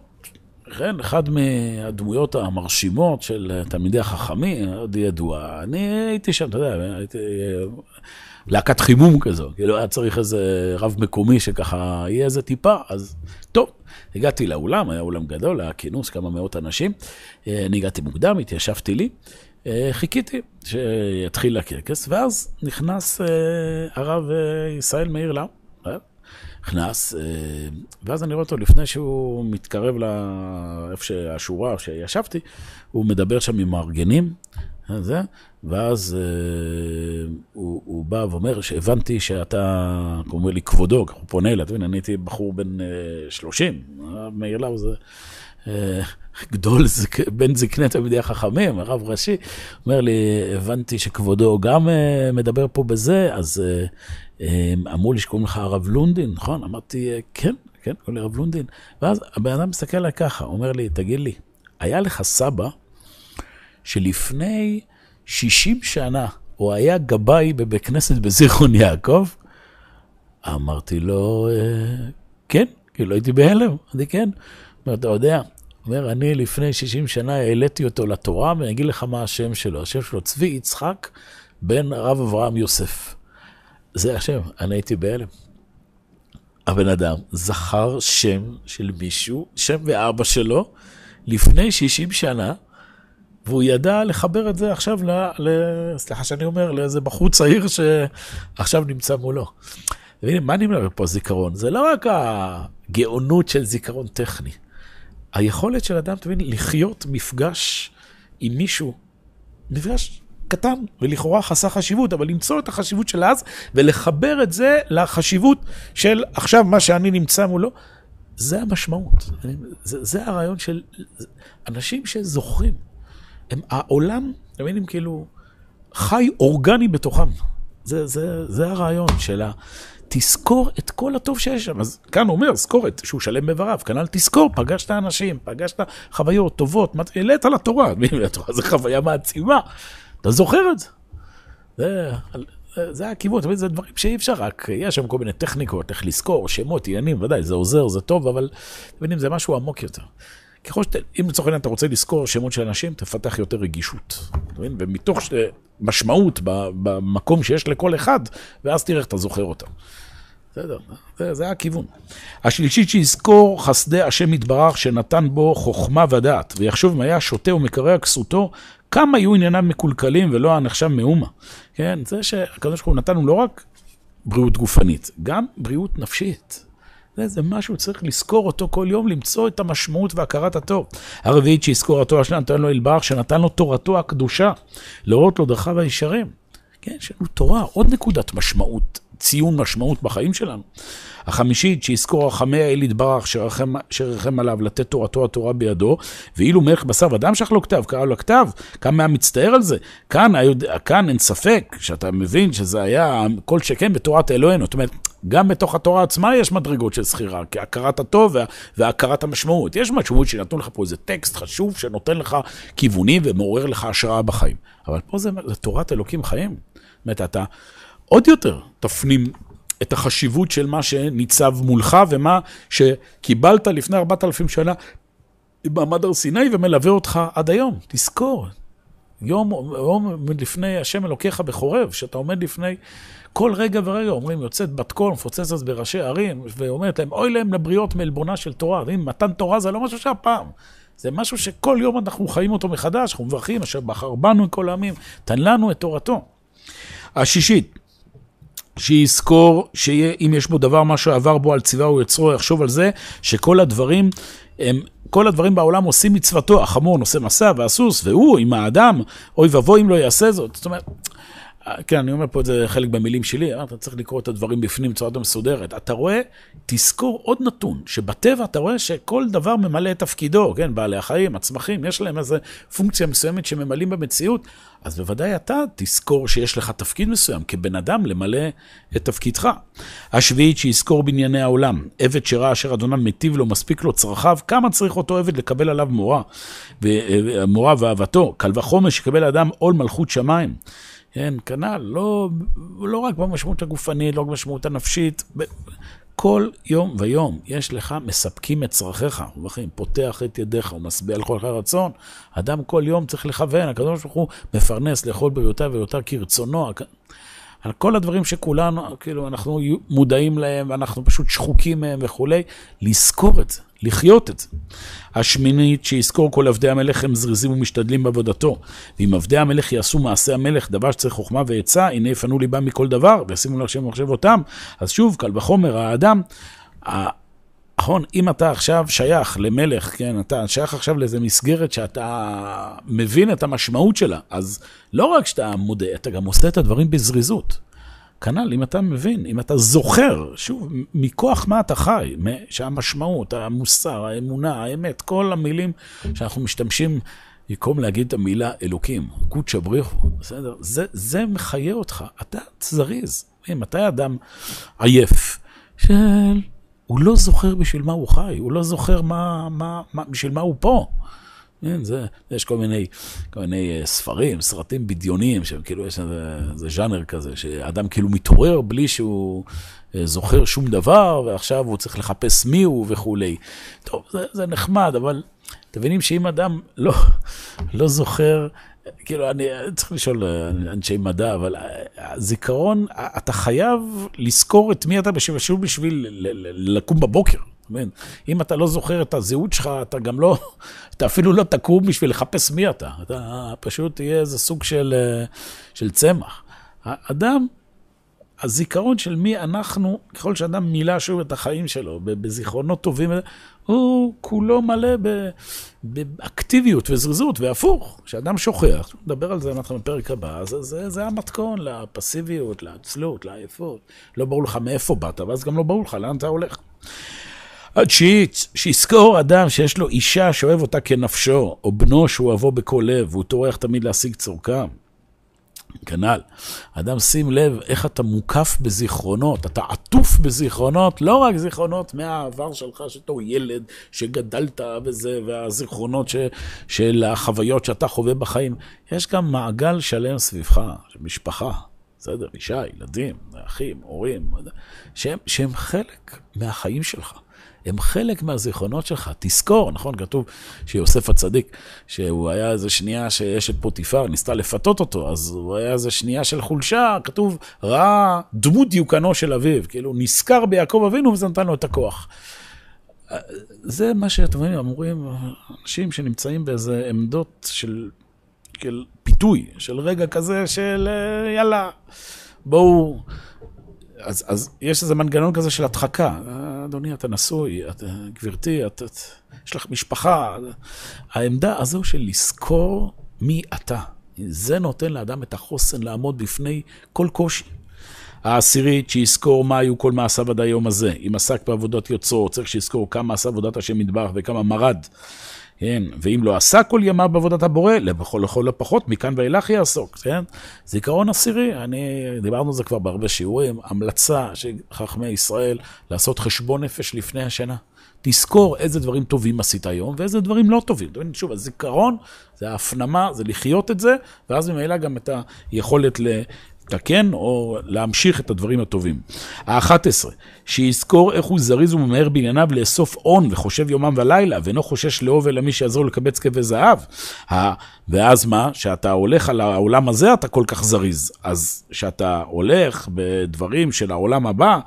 כן, אחד מהדמויות המרשימות של תלמידי החכמים, עוד ידוע. אני הייתי שם, אתה יודע, הייתי... להקת חימום כזו, כאילו היה צריך איזה רב מקומי שככה יהיה איזה טיפה, אז טוב, הגעתי לאולם, היה אולם גדול, היה כינוס, כמה מאות אנשים. אני הגעתי מוקדם, התיישבתי לי. אה, חיכיתי שיתחיל הקרקס, ואז נכנס אה, הרב אה, ישראל מאיר לאו, נכנס, ואז אני רואה אותו לפני שהוא מתקרב לאיפה שהשורה שישבתי, הוא מדבר שם עם מארגנים, זה, ואז הוא, הוא בא ואומר שהבנתי שאתה, הוא אומר לי כבודו, הוא פונה אליי, אתה מבין, אני הייתי בחור בן 30, מאיר לאו זה... גדול בן זקני תלמידי החכמים, הרב ראשי, אומר לי, הבנתי שכבודו גם uh, מדבר פה בזה, אז uh, um, אמרו לי שקוראים לך הרב לונדין, נכון? אמרתי, כן, כן, קוראים לי הרב לונדין. ואז הבן אדם מסתכל עליי ככה, אומר לי, תגיד לי, היה לך סבא שלפני 60 שנה הוא היה גבאי בבית כנסת בזיכרון יעקב? אמרתי לו, כן, כאילו הייתי בהלם, אמרתי כן. אתה יודע, אומר, אני לפני 60 שנה העליתי אותו לתורה, ואני אגיד לך מה השם שלו. השם שלו צבי יצחק בן הרב אברהם יוסף. זה השם, אני הייתי בהלם. הבן אדם זכר שם של מישהו, שם ואבא שלו, לפני 60 שנה, והוא ידע לחבר את זה עכשיו, ל, ל, סליחה שאני אומר, לאיזה בחור צעיר שעכשיו נמצא מולו. והנה, מה אני אומר פה זיכרון? זה לא רק הגאונות של זיכרון טכני. היכולת של אדם, אתה מבין, לחיות מפגש עם מישהו, מפגש קטן ולכאורה חסר חשיבות, אבל למצוא את החשיבות של אז ולחבר את זה לחשיבות של עכשיו מה שאני נמצא מולו. זה המשמעות, זה, זה הרעיון של אנשים שזוכרים. הם, העולם, אתם מבינים, כאילו, חי אורגני בתוכם. זה, זה, זה הרעיון של ה... תזכור את כל הטוב שיש שם. אז כאן הוא אומר, זכור את שהוא שלם בבריו. כנ"ל תזכור, פגשת אנשים, פגשת חוויות טובות, העלית לתורה. התורה זה חוויה מעצימה. אתה זוכר את זה. זה, זה הכיוון, תמיד זה דברים שאי אפשר רק, יש שם כל מיני טכניקות, איך לזכור, שמות, עניינים, ודאי, זה עוזר, זה טוב, אבל אתם יודעים, זה משהו עמוק יותר. ככל שאתה, אם לצורך העניין אתה רוצה לזכור שמות של אנשים, תפתח יותר רגישות. ומתוך משמעות במקום שיש לכל אחד, ואז תראה איך אתה זוכר אותם. בסדר, זה, זה הכיוון. השלישית שיזכור חסדי השם יתברך שנתן בו חוכמה ודעת, ויחשוב אם היה שותה ומקרע כסותו, כמה יהיו ענייניו מקולקלים ולא הנחשב מאומה. כן, זה שהקדוש ברוך הוא נתן לנו לא רק בריאות גופנית, גם בריאות נפשית. זה, משהו שצריך לזכור אותו כל יום, למצוא את המשמעות והכרת הטוב. הרביעית שיזכור התורה שלנו, נתן לו אלברך, שנתן לו תורתו הקדושה, להורות לו דרכיו הישרים. כן, יש לנו תורה, עוד נקודת משמעות ציון משמעות בחיים שלנו. החמישית, שיזכור רחמי האל יתברך, שרחם עליו לתת תורתו התורה בידו, ואילו מלך בשר ודם שלח לו כתב, קרא לו כתב, כמה היה מצטער על זה. כאן, כאן אין ספק שאתה מבין שזה היה כל שכן בתורת אלוהינו. זאת אומרת, גם בתוך התורה עצמה יש מדרגות של זכירה, כי הכרת הטוב וה, והכרת המשמעות. יש משמעות שנתנו לך פה איזה טקסט חשוב שנותן לך כיוונים ומעורר לך השראה בחיים. אבל פה זה, זה תורת אלוקים חיים. זאת אומרת, אתה... עוד יותר תפנים את החשיבות של מה שניצב מולך ומה שקיבלת לפני 4,000 שנה במעמד הר סיני ומלווה אותך עד היום. תזכור, יום, יום לפני השם אלוקיך בחורב, שאתה עומד לפני כל רגע ורגע, אומרים, יוצאת בת קול, מפוצצת בראשי ערים, ואומרת להם, אוי להם לבריות מעלבונה של תורה. מתן תורה זה לא משהו שהפעם. זה משהו שכל יום אנחנו חיים אותו מחדש, אנחנו מברכים, אשר בחר בנו כל העמים, תן לנו את תורתו. השישית, שיזכור שאם יש בו דבר, מה שעבר בו על צבאה או יצרו, יחשוב על זה שכל הדברים הם... כל הדברים בעולם עושים מצוותו, החמור נושא מסע והסוס, והוא עם האדם, אוי ואבוי אם לא יעשה זאת. זאת אומרת, כן, אני אומר פה את זה חלק במילים שלי, אתה צריך לקרוא את הדברים בפנים בצורה מסודרת. אתה רואה, תזכור עוד נתון, שבטבע אתה רואה שכל דבר ממלא את תפקידו, כן, בעלי החיים, הצמחים, יש להם איזו פונקציה מסוימת שממלאים במציאות, אז בוודאי אתה תזכור שיש לך תפקיד מסוים כבן אדם למלא את תפקידך. השביעית, שיזכור בענייני העולם, עבד שראה אשר אדוניו מיטיב לו, מספיק לו צרכיו, כמה צריך אותו עבד לקבל עליו מורה, מורה ואהבתו, קל וחומר שיקבל אדם עול מלכות שמיים. כן, כנ"ל, לא, לא רק במשמעות הגופנית, לא רק במשמעות הנפשית, ב... כל יום ויום יש לך מספקים את צרכיך, ובכן, פותח את ידיך ומשביע על כל רצון. אדם כל יום צריך לכוון, הקדוש ברוך הוא מפרנס לאכול בריאותיו ויותר כרצונו. על כל הדברים שכולנו, כאילו, אנחנו מודעים להם, ואנחנו פשוט שחוקים מהם וכולי, לזכור את זה, לחיות את זה. השמינית, שיזכור כל עבדי המלך הם זריזים ומשתדלים בעבודתו. ואם עבדי המלך יעשו מעשה המלך, דבר שצריך חוכמה ועצה, הנה יפנו ליבם מכל דבר, וישימו להשם מחשב אותם. אז שוב, קל וחומר, האדם, נכון, אם אתה עכשיו שייך למלך, כן, אתה שייך עכשיו לאיזה מסגרת שאתה מבין את המשמעות שלה, אז לא רק שאתה מודה, אתה גם עושה את הדברים בזריזות. כנ"ל, אם אתה מבין, אם אתה זוכר, שוב, מכוח מה אתה חי, שהמשמעות, המוסר, האמונה, האמת, כל המילים שאנחנו משתמשים, במקום להגיד את המילה אלוקים, קודשא בריחו, בסדר? זה, זה מחיה אותך, אתה זריז. אתה אדם עייף, של... הוא לא זוכר בשביל מה הוא חי, הוא לא זוכר מה, מה, מה, בשביל מה הוא פה. כן, זה, יש כל מיני, כל מיני אה, ספרים, סרטים בדיוניים, שהם כאילו, יש איזה ז'אנר כזה, שאדם כאילו מתעורר בלי שהוא אה, זוכר שום דבר, ועכשיו הוא צריך לחפש מי הוא וכולי. טוב, זה, זה נחמד, אבל אתם מבינים שאם אדם לא, לא זוכר כאילו, אני צריך לשאול אה, אנשי מדע, אבל הזיכרון, אתה חייב לזכור את מי אתה בשביל בשביל לקום בבוקר. מבין? אם אתה לא זוכר את הזהות שלך, אתה גם לא, אתה אפילו לא תקום בשביל לחפש מי אתה. אתה פשוט תהיה איזה סוג של, אה, של צמח. האדם, הזיכרון של מי אנחנו, ככל שאדם מילא שוב את החיים שלו בזיכרונות טובים, הוא כולו מלא באקטיביות וזריזות, והפוך, כשאדם שוכח, נדבר על זה אנחנו בפרק הבא, זה, זה, זה המתכון לפסיביות, לעצלות, לעייפות. לא ברור לך מאיפה באת, ואז גם לא ברור לך לאן אתה הולך. התשיעית, שיזכור אדם שיש לו אישה שאוהב אותה כנפשו, או בנו שהוא אוהבו בכל לב, והוא טורח תמיד להשיג צורכם. כנ"ל. אדם, שים לב איך אתה מוקף בזיכרונות, אתה עטוף בזיכרונות, לא רק זיכרונות מהעבר שלך, שאתה ילד, שגדלת וזה, והזיכרונות ש, של החוויות שאתה חווה בחיים. יש גם מעגל שלם סביבך, משפחה, בסדר, אישה, ילדים, אחים, הורים, שהם, שהם חלק מהחיים שלך. הם חלק מהזיכרונות שלך. תזכור, נכון? כתוב שיוסף הצדיק, שהוא היה איזה שנייה שאשת פוטיפר ניסתה לפתות אותו, אז הוא היה איזה שנייה של חולשה, כתוב, ראה דמות דיוקנו של אביו, כאילו נזכר ביעקב אבינו וזה נתן לו את הכוח. זה מה שאתם רואים, אמורים, אנשים שנמצאים באיזה עמדות של, של פיתוי, של רגע כזה של יאללה, בואו... אז, אז יש איזה מנגנון כזה של הדחקה. אדוני, אתה נשוי, את, גברתי, את, את, יש לך משפחה. העמדה הזו של לזכור מי אתה, זה נותן לאדם את החוסן לעמוד בפני כל קושי. העשירית, שיזכור מה היו כל מעשיו עד היום הזה. אם עסק בעבודת יוצרו, צריך שיזכור כמה עשה עבודת השם מטבח וכמה מרד. כן, ואם לא עשה כל ימיו בעבודת הבורא, לכל לכל הפחות, מכאן ואילך יעסוק, כן? זיכרון עשירי, אני, דיברנו על זה כבר בהרבה שיעורים, המלצה של חכמי ישראל לעשות חשבון נפש לפני השינה. תזכור איזה דברים טובים עשית היום ואיזה דברים לא טובים. שוב, הזיכרון זה ההפנמה, זה לחיות את זה, ואז ממילא גם את היכולת לתקן או להמשיך את הדברים הטובים. ה-11, שיזכור איך הוא זריז וממהר בענייניו לאסוף הון וחושב יומם ולילה, ואינו חושש לאהוב אלא מי שיעזור לקבץ כבי זהב. ואז מה? שאתה הולך על העולם הזה, אתה כל כך זריז. אז כשאתה הולך בדברים של העולם הבא,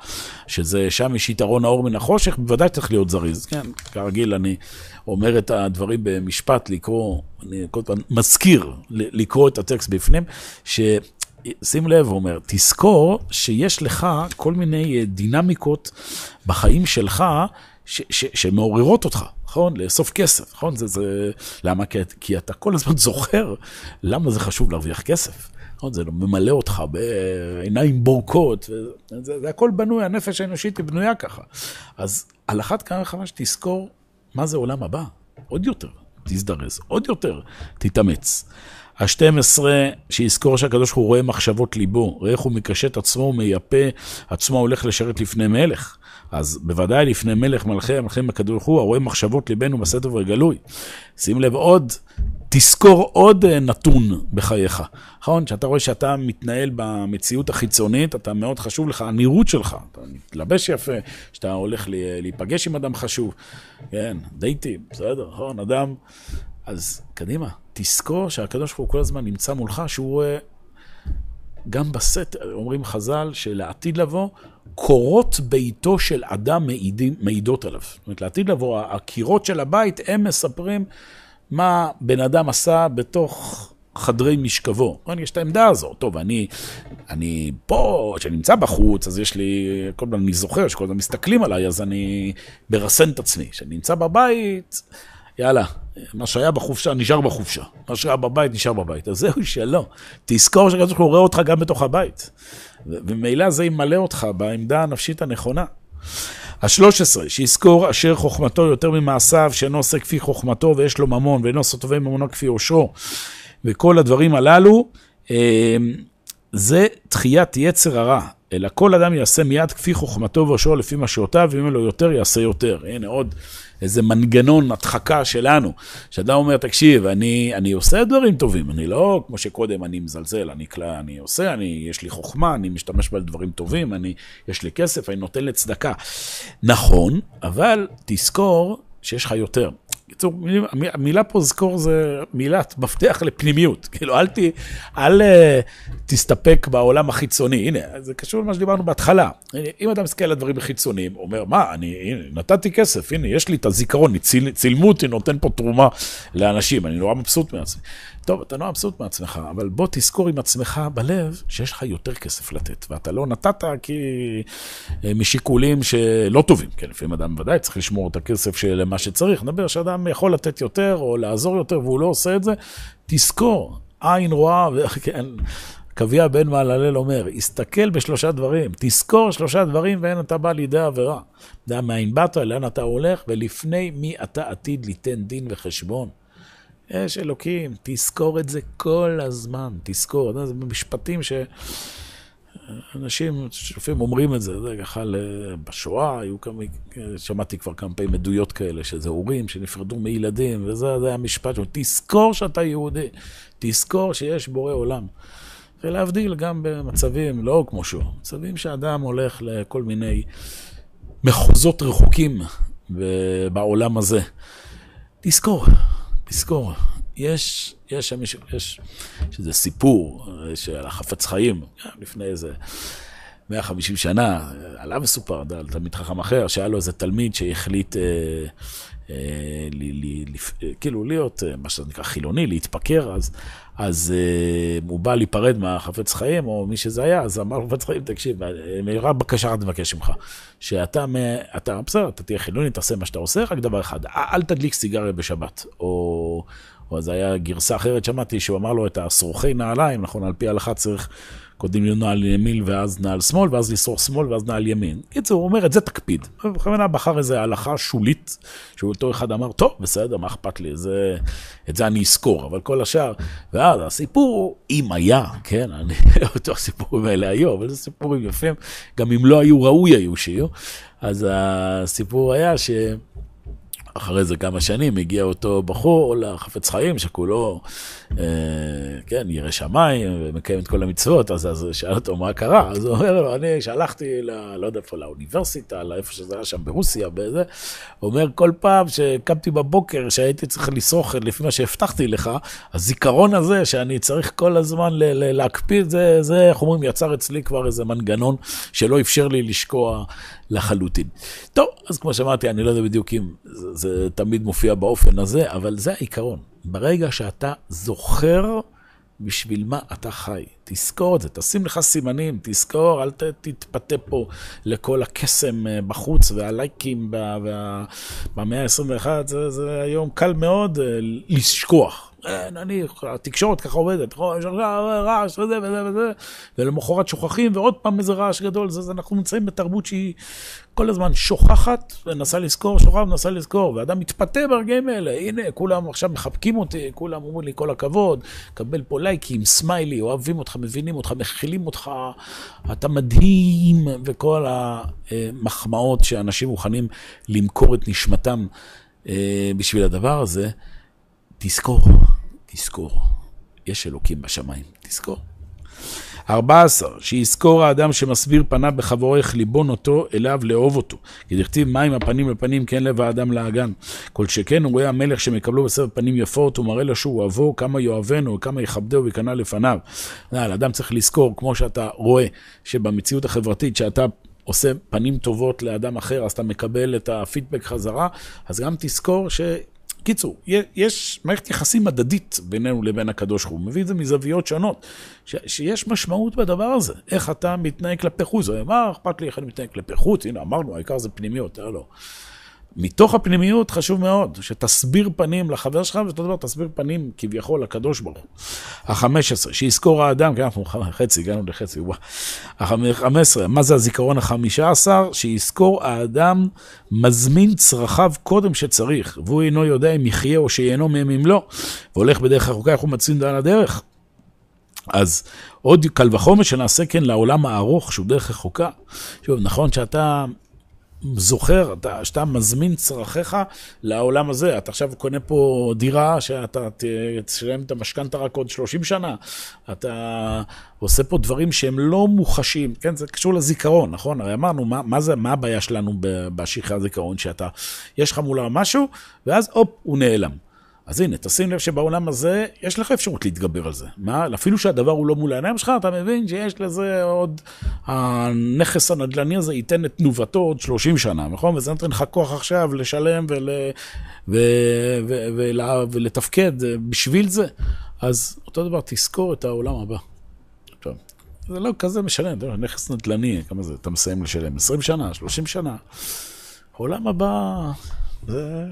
שזה שם יש יתרון האור מן החושך, בוודאי צריך להיות זריז. כן, כרגיל אני אומר את הדברים במשפט, לקרוא, אני כל פעם מזכיר לקרוא את הטקסט בפנים, ש... שים לב, הוא אומר, תזכור שיש לך כל מיני דינמיקות בחיים שלך ש- ש- שמעוררות אותך, נכון? לאסוף כסף, נכון? זה, זה... למה? כי, כי אתה כל הזמן זוכר למה זה חשוב להרוויח כסף. נכון? זה ממלא אותך בעיניים בורקות, זה, זה הכל בנוי, הנפש האנושית היא בנויה ככה. אז על אחת כמה וכמה שתזכור מה זה עולם הבא, עוד יותר, תזדרז, עוד יותר, תתאמץ. ה-12, שיזכור שהקדוש ברוך הוא רואה מחשבות ליבו, רואה איך הוא מקשט עצמו ומייפה עצמו הולך לשרת לפני מלך. אז בוודאי לפני מלך מלכי המלכים הקדוש ברוך הוא, הרואה מחשבות ליבנו בסתר וגלוי. שים לב עוד, תזכור עוד אה, נתון בחייך. נכון? שאתה רואה שאתה מתנהל במציאות החיצונית, אתה מאוד חשוב לך, הנראות שלך, אתה מתלבש יפה, שאתה הולך להיפגש עם אדם חשוב. כן, דייטים, בסדר, נכון? אדם... אז קדימה, תזכור שהקדוש ברוך הוא כל הזמן נמצא מולך, שהוא רואה גם בסט, אומרים חז"ל, שלעתיד לבוא, קורות ביתו של אדם מעידים, מעידות עליו. זאת אומרת, לעתיד לבוא, הקירות של הבית, הם מספרים מה בן אדם עשה בתוך חדרי משכבו. יש את העמדה הזו. טוב, אני, אני פה, כשאני נמצא בחוץ, אז יש לי, כל הזמן אני זוכר שכל הזמן מסתכלים עליי, אז אני מרסן את עצמי. כשאני נמצא בבית, יאללה, מה שהיה בחופשה נשאר בחופשה, מה שהיה בבית נשאר בבית. אז זהו שלא. תזכור שהקדוש ברוך הוא רואה אותך גם בתוך הבית. וממילא זה ימלא אותך בעמדה הנפשית הנכונה. השלוש עשרה, שיזכור אשר חוכמתו יותר ממעשיו, שאינו עושה כפי חוכמתו ויש לו ממון, ואינו עושה טובי ממונו כפי עושרו. וכל הדברים הללו, אה, זה תחיית יצר הרע. אלא כל אדם יעשה מיד כפי חוכמתו ועושרו לפי מה שאותיו, ואם לו יותר, יעשה יותר. הנה עוד איזה מנגנון הדחקה שלנו, שאדם אומר, תקשיב, אני, אני עושה דברים טובים, אני לא כמו שקודם אני מזלזל, אני, אני עושה, אני, יש לי חוכמה, אני משתמש בדברים טובים, אני, יש לי כסף, אני נותן לצדקה. נכון, אבל תזכור שיש לך יותר. בקיצור, המילה פה זכור זה מילת מפתח לפנימיות. כאילו, אל, ת, אל אה, תסתפק בעולם החיצוני. הנה, זה קשור למה שדיברנו בהתחלה. אם אתה מסתכל על הדברים החיצוניים, אומר, מה, אני הנה, נתתי כסף, הנה, יש לי את הזיכרון, ציל, צילמו אותי, נותן פה תרומה לאנשים, אני נורא מבסוט מעצמי. טוב, אתה נורא מבסוט מעצמך, אבל בוא תזכור עם עצמך בלב שיש לך יותר כסף לתת, ואתה לא נתת כי אה, משיקולים שלא טובים. כן, לפעמים אדם ודאי צריך לשמור את הכסף של מה שצריך. נדבר שאדם יכול לתת יותר או לעזור יותר והוא לא עושה את זה, תזכור, עין רואה, כן, קביע בן מעללל אומר, הסתכל בשלושה דברים, תזכור שלושה דברים ואין אתה בא לידי עבירה. דע מאין באת, לאן אתה הולך, ולפני מי אתה עתיד ליתן דין וחשבון. יש אלוקים, תזכור את זה כל הזמן, תזכור. זה משפטים שאנשים לפעמים אומרים את זה, זה ככה בשואה, היו כמה, שמעתי כבר כמה פעמים עדויות כאלה, שזה הורים שנפרדו מילדים, וזה היה המשפט שלו, תזכור שאתה יהודי, תזכור שיש בורא עולם. ולהבדיל גם במצבים לא כמו שהוא, מצבים שאדם הולך לכל מיני מחוזות רחוקים בעולם הזה. תזכור, תזכור, יש, יש שם, יש, יש איזה סיפור של החפץ חיים, לפני איזה 150 שנה, עליו מסופר על תלמיד חכם אחר, שהיה לו איזה תלמיד שהחליט... אה, אה, כאילו להיות אה, מה שנקרא חילוני, להתפקר, אז, אז אה, הוא בא להיפרד מהחפץ חיים, או מי שזה היה, אז אמר חפץ חיים, תקשיב, רק בקשה אחת מבקש ממך, שאתה, אתה, בסדר, אתה תהיה חילוני, תעשה מה שאתה עושה, רק דבר אחד, אל תדליק סיגריה בשבת, או... או אז היה גרסה אחרת, שמעתי שהוא אמר לו את השרוכי נעליים, נכון, על פי ההלכה צריך קודם להיות נעל ימין ואז נעל שמאל, ואז לשרוך שמאל ואז נעל ימין. קיצור, הוא אומר, את זה תקפיד. בכוונה בחר איזו הלכה שולית, שאותו אחד אמר, טוב, בסדר, מה אכפת לי, זה, את זה אני אזכור, אבל כל השאר, ואז הסיפור, אם היה, כן, אני לא בטוח סיפורים האלה היו, אבל זה סיפורים יפים, גם אם לא היו, ראוי היו שיהיו. אז הסיפור היה ש... אחרי זה כמה שנים הגיע אותו בחור לחפץ חיים שכולו, אה, כן, ירא שמיים ומקיים את כל המצוות, אז, אז שאל אותו מה קרה, אז הוא אומר לו, אני שלחתי, ל, לא יודע איפה, לאוניברסיטה, לאיפה שזה היה שם ברוסיה, בזה, הוא אומר, כל פעם שקמתי בבוקר, שהייתי צריך לשרוך לפי מה שהבטחתי לך, הזיכרון הזה שאני צריך כל הזמן ל, ל, להקפיד, זה, זה, איך אומרים, יצר אצלי כבר איזה מנגנון שלא אפשר לי לשקוע לחלוטין. טוב, אז כמו שאמרתי, אני לא יודע בדיוק אם זה, זה תמיד מופיע באופן הזה, אבל זה העיקרון. ברגע שאתה זוכר בשביל מה אתה חי, תזכור את זה, תשים לך סימנים, תזכור, אל ת, תתפתה פה לכל הקסם אה, בחוץ והלייקים במאה ה-21, זה, זה היום קל מאוד אה, לשכוח. אני, התקשורת ככה עובדת, נכון? יש רעש וזה וזה וזה, ולמחרת שוכחים, ועוד פעם איזה רעש גדול, זה, אנחנו נמצאים בתרבות שהיא כל הזמן שוכחת, ונסה לזכור, שוכחת ונסה לזכור, ואדם מתפתה ברגעים האלה, הנה, כולם עכשיו מחבקים אותי, כולם אומרים לי כל הכבוד, קבל פה לייקים, סמיילי, אוהבים אותך, מבינים אותך, מכילים אותך, אתה מדהים, וכל המחמאות שאנשים מוכנים למכור את נשמתם אה, בשביל הדבר הזה. תזכור, תזכור, יש אלוקים בשמיים, תזכור. 14. שיזכור האדם שמסביר פניו בחברו איך ליבון אותו אליו לאהוב אותו. כי דכתיב מים הפנים לפנים כן לב האדם לאגן. כל שכן הוא רואה המלך שמקבלו בסרט פנים יפות, הוא מראה לו שהוא אוהבו, כמה יאהבנו, כמה יכבדהו ויקנא לפניו. אדם צריך לזכור, כמו שאתה רואה, שבמציאות החברתית, שאתה עושה פנים טובות לאדם אחר, אז אתה מקבל את הפידבק חזרה, אז גם תזכור ש... קיצור, יש מערכת יחסים מדדית בינינו לבין הקדוש ברוך הוא, מביא את זה מזוויות שונות, ש, שיש משמעות בדבר הזה, איך אתה מתנהג כלפי חוץ, מה אכפת לי איך אני מתנהג כלפי חוץ, הנה אמרנו, העיקר זה פנימיות, לא. מתוך הפנימיות חשוב מאוד, שתסביר פנים לחבר שלך, ואותו דבר תסביר פנים כביכול לקדוש ברוך הוא. החמש עשרה, שיזכור האדם, כן, אנחנו חצי, הגענו לחצי, וואו. החמש עשרה, מה זה הזיכרון החמישה עשר? שיזכור האדם מזמין צרכיו קודם שצריך, והוא אינו יודע אם יחיה או שייהנו מהם אם לא, והולך בדרך ארוכה, איך הוא מצין על הדרך. אז עוד קל וחומר שנעשה כן לעולם הארוך, שהוא דרך רחוקה. שוב, נכון שאתה זוכר, אתה, שאתה מזמין צרכיך לעולם הזה. אתה עכשיו קונה פה דירה שאתה תשלם את המשכנתה רק עוד 30 שנה. אתה עושה פה דברים שהם לא מוחשים, כן, זה קשור לזיכרון, נכון? הרי אמרנו, מה, מה זה, מה הבעיה שלנו בשכחי הזיכרון? שאתה, יש לך מולה משהו, ואז הופ, הוא נעלם. אז הנה, תשים לב שבעולם הזה יש לך אפשרות להתגבר על זה. מה, אפילו שהדבר הוא לא מול העיניים שלך, אתה מבין שיש לזה עוד, הנכס הנדל"ני הזה ייתן את תנובתו עוד 30 שנה, נכון? וזה נותן לך כוח עכשיו לשלם ול, ו, ו, ו, ו, ולתפקד בשביל זה. אז אותו דבר, תזכור את העולם הבא. טוב, זה לא כזה משנה, אתה יודע, נכס נדל"ני, כמה זה, אתה מסיים לשלם? 20 שנה, 30 שנה. העולם הבא... זה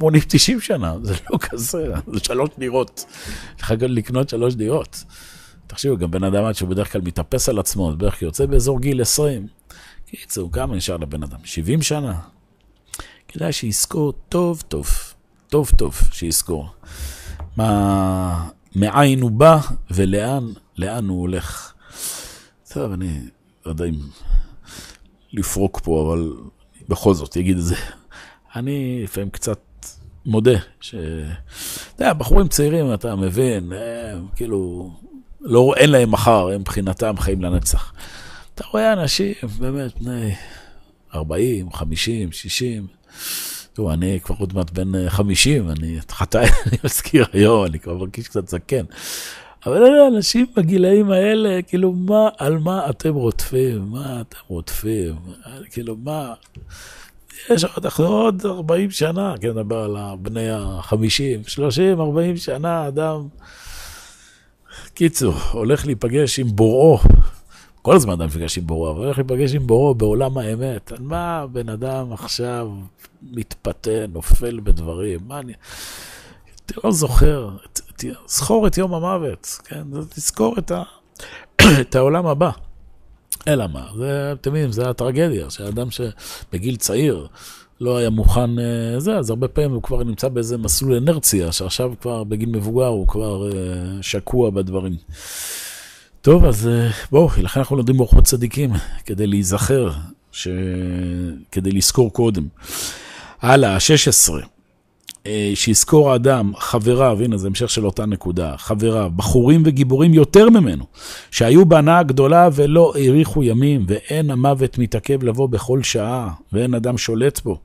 80-90 שנה, זה לא כזה, זה שלוש דירות. צריך לקנות שלוש דירות. תחשבו, גם בן אדם שהוא בדרך כלל מתאפס על עצמו, בערך יוצא באזור גיל 20. קיצור, כמה נשאר לבן אדם? 70 שנה? כדאי שיזכור טוב טוב, טוב טוב שיזכור. מה, מאין הוא בא ולאן, לאן הוא הולך. טוב, אני לא יודע אם לפרוק פה, אבל בכל זאת, יגיד את זה. אני לפעמים קצת מודה, ש... אתה יודע, בחורים צעירים, אתה מבין, הם כאילו, לא, אין להם מחר, הם מבחינתם חיים לנצח. אתה רואה אנשים, באמת, בני 40, 50, 60, תראו, אני כבר עוד מעט בן 50, אני את חטאי אני מזכיר היום, אני כבר מרגיש קצת זקן. אבל אלה אנשים בגילאים האלה, כאילו, מה, על מה אתם רודפים? מה אתם רודפים? כאילו, מה... יש אנחנו עוד 40 שנה, כן, נדבר על בני ה-50, 30, 40 שנה, אדם... קיצור, הולך להיפגש עם בוראו, כל הזמן אדם נפגש עם בוראו, הולך להיפגש עם בוראו בעולם האמת. על מה בן אדם עכשיו מתפתה, נופל בדברים? מה אני... אתה לא זוכר, זכור את יום המוות, כן? תזכור את, ה... את העולם הבא. אלא מה, זה, אתם יודעים, זה הטרגדיה, שאדם שבגיל צעיר לא היה מוכן, אה, זה, אז הרבה פעמים הוא כבר נמצא באיזה מסלול אנרציה, שעכשיו כבר בגיל מבוגר הוא כבר אה, שקוע בדברים. טוב, אז אה, בואו, לכן אנחנו לומדים באורחות צדיקים, כדי להיזכר, ש... כדי לזכור קודם. הלאה, 16. אה, שיזכור האדם, חבריו, הנה זה המשך של אותה נקודה, חבריו, בחורים וגיבורים יותר ממנו, שהיו בהנאה גדולה ולא האריכו ימים, ואין המוות מתעכב לבוא בכל שעה, ואין אדם שולט בו.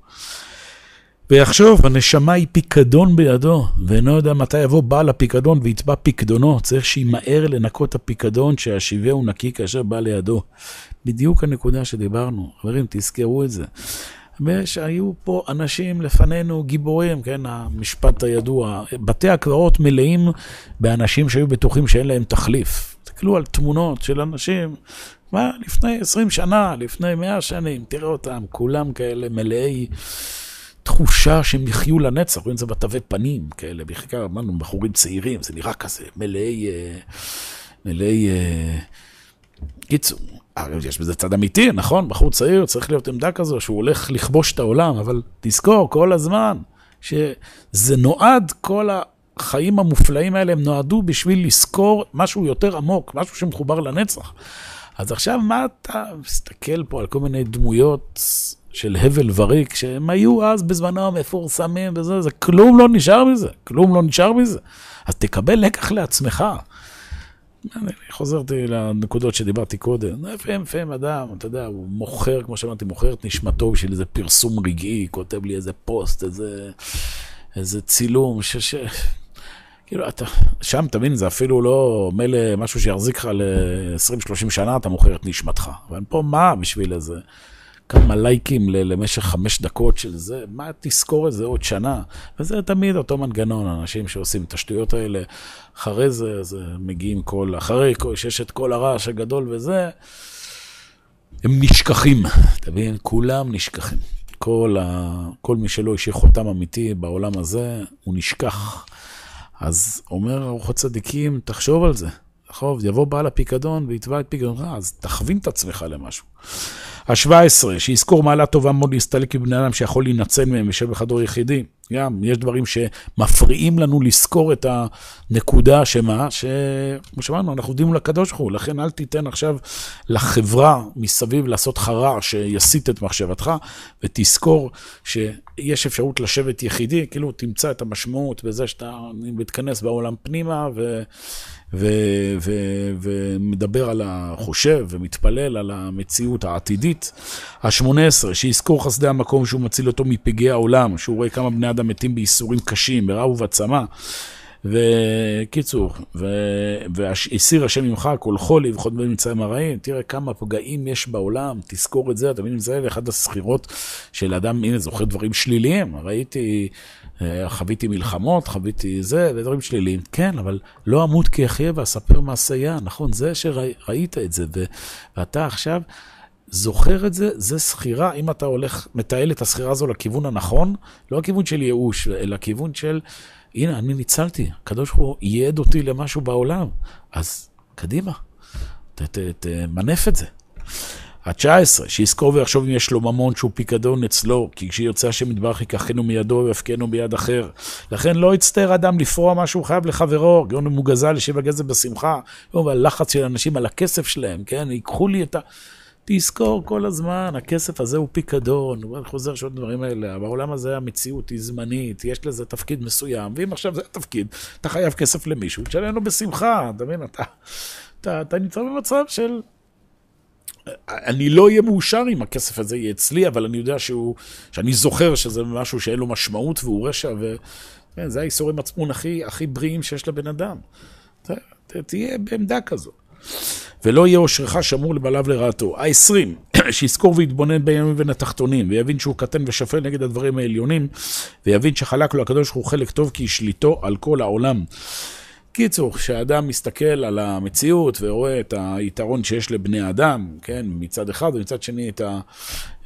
ויחשוב, הנשמה היא פיקדון בידו, ואינו יודע מתי יבוא בעל הפיקדון ויתבע פיקדונו. צריך שימהר לנקות הפיקדון, שישיבהו נקי כאשר בא לידו. בדיוק הנקודה שדיברנו. חברים, תזכרו את זה. ושהיו פה אנשים לפנינו גיבורים, כן, המשפט הידוע, בתי הקברות מלאים באנשים שהיו בטוחים שאין להם תחליף. תסתכלו על תמונות של אנשים, מה, לפני 20 שנה, לפני 100 שנים, תראה אותם, כולם כאלה מלאי תחושה שהם יחיו לנצח, רואים את זה בתווי פנים כאלה, בעיקר אמרנו בחורים צעירים, זה נראה כזה, מלאי, אה, מלאי, אה, קיצור. יש בזה צד אמיתי, נכון? בחור צעיר צריך להיות עמדה כזו שהוא הולך לכבוש את העולם, אבל תזכור כל הזמן שזה נועד, כל החיים המופלאים האלה הם נועדו בשביל לזכור משהו יותר עמוק, משהו שמחובר לנצח. אז עכשיו מה אתה מסתכל פה על כל מיני דמויות של הבל וריק, שהם היו אז בזמנו מפורסמים וזה, זה כלום לא נשאר מזה, כלום לא נשאר מזה. אז תקבל לקח לעצמך. אני חוזרתי לנקודות שדיברתי קודם. לפעמים, לפעמים אדם, אתה יודע, הוא מוכר, כמו שאמרתי, מוכר את נשמתו בשביל איזה פרסום רגעי, כותב לי איזה פוסט, איזה, איזה צילום, ש... ש... כאילו, אתה, שם, תבין, זה אפילו לא מילא משהו שיחזיק לך ל-20-30 שנה, אתה מוכר את נשמתך. אבל פה מה בשביל איזה... כמה לייקים למשך חמש דקות של זה, מה תזכור את זה עוד שנה? וזה תמיד אותו מנגנון, אנשים שעושים את השטויות האלה, אחרי זה, אז מגיעים כל, אחרי שיש את כל הרעש הגדול וזה, הם נשכחים, אתה מבין? כולם נשכחים. כל, ה... כל מי שלא השאיר חותם אמיתי בעולם הזה, הוא נשכח. אז אומר ארוחות צדיקים, תחשוב על זה. נכון, יבוא בעל הפיקדון ויתבע את פיקדונך, אז תכווין את עצמך למשהו. ה-17, שיזכור מעלה טובה מאוד להסתלק מבני אדם שיכול להינצל מהם ושב בחדור יחידי. גם, יש דברים שמפריעים לנו לזכור את הנקודה שמה, שכמו שאמרנו, אנחנו עובדים מול הקדוש ברוך הוא, לכן אל תיתן עכשיו לחברה מסביב לעשות לך רע שיסיט את מחשבתך, ותזכור שיש אפשרות לשבת יחידי, כאילו תמצא את המשמעות בזה שאתה מתכנס בעולם פנימה, ו... ו- ו- ומדבר על החושב ומתפלל על המציאות העתידית. ה-18, שיזכור חסדי המקום שהוא מציל אותו מפגעי העולם, שהוא רואה כמה בני אדם מתים בייסורים קשים, ברעב ובצמא. וקיצור, והסיר השם ממך כל חולי וכל דברים מצרים הרעים, תראה כמה פגעים יש בעולם, תזכור את זה, אתה מבין, זה אחד הסחירות של אדם, הנה, זוכר דברים שליליים, ראיתי אה, חוויתי מלחמות, חוויתי זה, ודברים שליליים. כן, אבל לא אמות כי אחיה ואספר מעשייה, נכון? זה שראית את זה, ואתה עכשיו זוכר את זה, זה סחירה, אם אתה הולך, מתעל את הסחירה הזו לכיוון הנכון, לא הכיוון של ייאוש, אלא כיוון של, הנה, אני ניצלתי, הקדוש ברוך הוא ייעד אותי למשהו בעולם, אז קדימה, תמנף את זה. ה-19, שיזכור ויחשוב אם יש לו ממון שהוא פיקדון אצלו, כי כשירצה השם יתברך ייקחנו מידו ויפקנו ביד אחר. לכן לא יצטער אדם לפרוע מה שהוא חייב לחברו, גאון מוגזל ישיב הגזל בשמחה, והלחץ של אנשים על הכסף שלהם, כן, ייקחו לי את ה... תזכור כל הזמן, הכסף הזה הוא פיקדון, הוא חוזר שעות דברים האלה, בעולם הזה המציאות היא זמנית, יש לזה תפקיד מסוים, ואם עכשיו זה התפקיד, אתה חייב כסף למישהו, תשלם לו בשמחה, אתה מבין, אתה, אתה, אתה נמצא במצב של אני לא אהיה מאושר אם הכסף הזה יהיה אצלי, אבל אני יודע שהוא, שאני זוכר שזה משהו שאין לו משמעות והוא רשע, וזה האיסורי מצפון הכי, הכי בריאים שיש לבן אדם. ת, ת, תהיה בעמדה כזו. ולא יהיה אושרך שמור לבעליו לרעתו. ה-20, שיזכור ויתבונן בימים ובין התחתונים, ויבין שהוא קטן ושפל נגד הדברים העליונים, ויבין שחלק לו הקדוש ברוך הוא חלק טוב כי שליטו על כל העולם. קיצור, כשאדם מסתכל על המציאות ורואה את היתרון שיש לבני אדם, כן, מצד אחד, ומצד שני את, ה,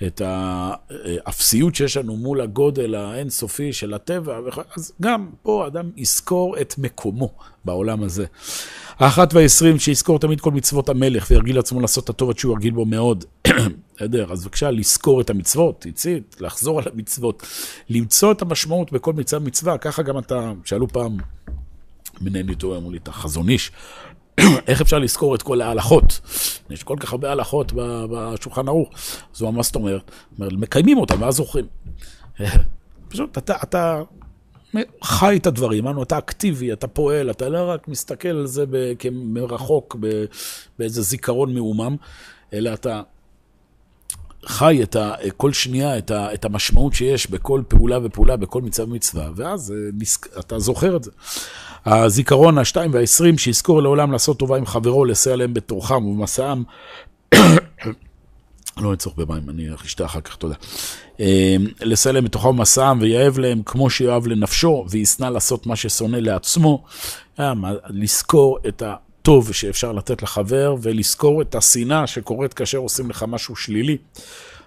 את האפסיות שיש לנו מול הגודל האינסופי של הטבע, אז גם פה אדם יזכור את מקומו בעולם הזה. האחת והעשרים, שיזכור תמיד כל מצוות המלך וירגיל עצמו לעשות את הטוב עד שהוא ירגיל בו מאוד. בסדר? אז בבקשה לזכור את המצוות, תצאית, לחזור על המצוות, למצוא את המשמעות בכל מצווה מצווה, ככה גם אתה, שאלו פעם מנהל איתו, אמרו לי, אתה חזון איש. איך אפשר לזכור את כל ההלכות? יש כל כך הרבה הלכות בשולחן ערוך. אז הוא אמר, מה זאת אומרת? אומר, מקיימים אותם ואז זוכרים. פשוט אתה, אתה חי את הדברים, אמרנו, אתה אקטיבי, אתה פועל, אתה לא רק מסתכל על זה מרחוק, באיזה זיכרון מעומם, אלא אתה חי את ה, כל שנייה את, ה, את המשמעות שיש בכל פעולה ופעולה, בכל מצווה ומצווה, ואז אה, אתה זוכר את זה. הזיכרון השתיים והעשרים, שיזכור לעולם לעשות טובה עם חברו, לסייע להם בתורכם ובמסעם. לא צורך במים, אני אשתה אחר כך, תודה. אה, לסייע להם בתוכם ובמסעם, ויאהב להם כמו שיאהב לנפשו, וישנא לעשות מה ששונא לעצמו. אה, לזכור את ה... טוב שאפשר לתת לחבר, ולזכור את השנאה שקורית כאשר עושים לך משהו שלילי.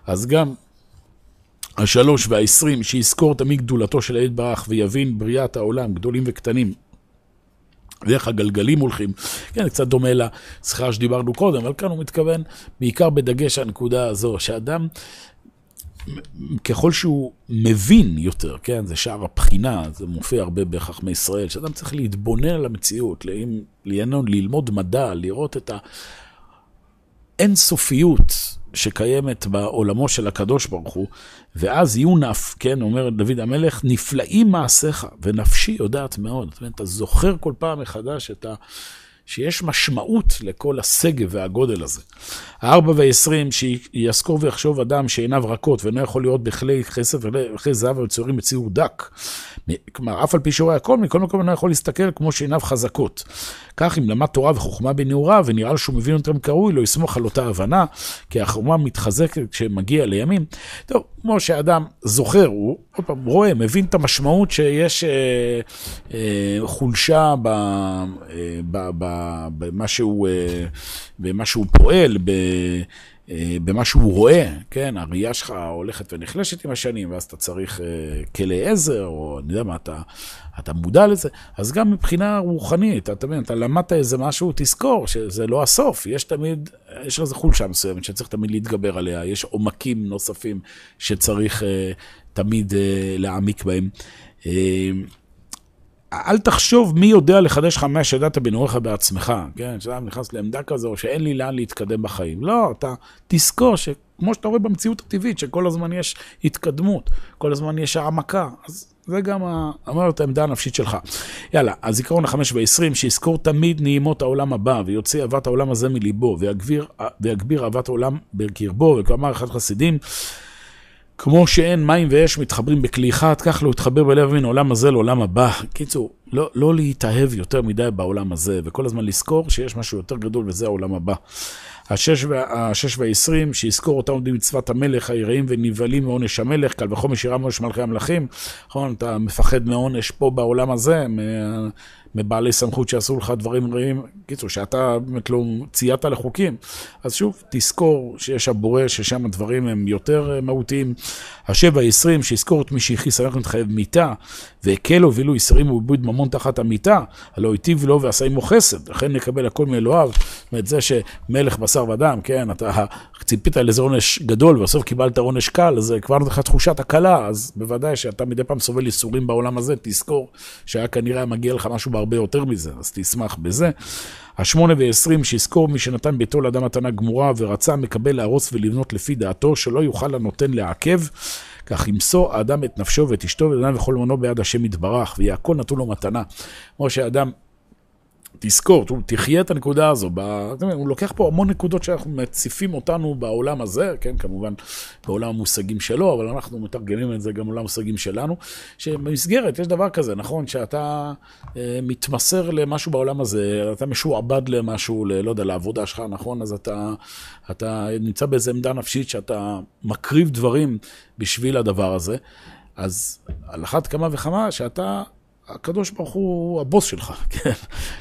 אז גם השלוש והעשרים, שיזכור תמיד גדולתו של הילד ברח, ויבין בריאת העולם, גדולים וקטנים. ואיך הגלגלים הולכים. כן, קצת דומה לשיחה שדיברנו קודם, אבל כאן הוא מתכוון בעיקר בדגש הנקודה הזו, שאדם ככל שהוא מבין יותר, כן, זה שער הבחינה, זה מופיע הרבה בחכמי ישראל, שאדם צריך להתבונן על המציאות, לעניין ללמוד מדע, לראות את האינסופיות שקיימת בעולמו של הקדוש ברוך הוא, ואז יהיו נף, כן, אומר דוד המלך, נפלאים מעשיך, ונפשי יודעת מאוד. זאת אומרת, אתה זוכר כל פעם מחדש את ה... שיש משמעות לכל השגב והגודל הזה. הארבע והעשרים, שיזכור ויחשוב אדם שעיניו רכות ואינו יכול להיות בכלי כסף וכלי זהב ומצוירים בציור דק. כלומר, אף על פי שרואה הכל, מכל מקום אינו יכול להסתכל כמו שעיניו חזקות. כך אם למד תורה וחוכמה בנעורה, ונראה לו שהוא מבין אותם כראוי, לא יסמוך על אותה הבנה, כי החוכמה מתחזקת כשמגיע לימים. טוב, כמו שאדם זוכר, הוא עוד פעם רואה, מבין את המשמעות שיש אה, אה, חולשה ב, אה, ב, ב, במה, שהוא, אה, במה שהוא פועל. אה, במה שהוא רואה, כן, הראייה שלך הולכת ונחלשת עם השנים, ואז אתה צריך אה, כלי עזר, או אני יודע מה, אתה, אתה מודע לזה, אז גם מבחינה רוחנית, אתה מבין, אתה למדת איזה משהו, תזכור שזה לא הסוף, יש תמיד יש איזו חולשה מסוימת שצריך תמיד להתגבר עליה, יש עומקים נוספים שצריך תמיד להעמיק בהם. אל תחשוב מי יודע לחדש לך מה שידעת בנעוריך בעצמך, כן? שאתה נכנס לעמדה כזו, שאין לי לאן להתקדם בחיים. לא, אתה תזכור שכמו שאתה רואה במציאות הטבעית, שכל הזמן יש התקדמות, כל הזמן יש העמקה, אז זה גם, אמרת, העמדה הנפשית שלך. יאללה, הזיכרון החמש ועשרים, שיזכור תמיד נעימות העולם הבא, ויוציא אהבת העולם הזה מליבו, ויגביר, ויגביר אהבת העולם בקרבו, וכאמר אחד חסידים, כמו שאין מים ואש מתחברים בכלי אחד, כך לא יתחבר בלב מן העולם הזה לעולם הבא. קיצור, לא, לא להתאהב יותר מדי בעולם הזה, וכל הזמן לזכור שיש משהו יותר גדול וזה העולם הבא. השש, השש והעשרים, שיזכור אותם עומדים מצוות המלך, היראים ונבהלים מעונש המלך, קל וחומר שירה מעונש מלכי המלכים. נכון, אתה מפחד מעונש פה בעולם הזה, מבעלי סמכות שעשו לך דברים רעים. קיצור, שאתה באמת לא צייתת לחוקים. אז שוב, תזכור שיש הבורא, ששם הדברים הם יותר מהותיים. השבע עשרים, שיזכור את מי שהכיס אנחנו מתחייב מיתה, והקל לו ואילו יסרים ובעיבוד ממון תחת המיתה, הלא היטיב לו ועשה עמו חסד, לכן נקבל הכל מאלוהיו. זאת אומרת, זה שמלך בשר ודם, כן, אתה ציפית על איזה עונש גדול, ובסוף קיבלת עונש קל, אז כבר נותן לך תחושת הקלה, אז בוודאי שאתה מדי פעם סובל ייסורים בעולם הזה, תזכור שהיה כנראה מגיע לך משהו בהרבה יותר מזה, אז תשמח בזה. השמונה ועשרים, שיזכור מי שנתן ביתו לאדם מתנה גמורה ורצה מקבל להרוס ולבנות לפי דעתו, שלא יוכל הנותן לעכב. כך ימסור האדם את נפשו ואת אשתו ואת אדם וכל מנו ביד השם יתברך, ויעקון נתון לו מתנה. כמו שאדם תזכור, תחיה את הנקודה הזו. ב... הוא לוקח פה המון נקודות שאנחנו מציפים אותנו בעולם הזה, כן, כמובן בעולם המושגים שלו, אבל אנחנו מתרגמים את זה גם בעולם המושגים שלנו, שבמסגרת יש דבר כזה, נכון, שאתה אה, מתמסר למשהו בעולם הזה, אתה משועבד למשהו, ל, לא יודע, לעבודה שלך, נכון, אז אתה, אתה נמצא באיזו עמדה נפשית שאתה מקריב דברים בשביל הדבר הזה. אז על אחת כמה וכמה שאתה הקדוש ברוך הוא הבוס שלך, כן?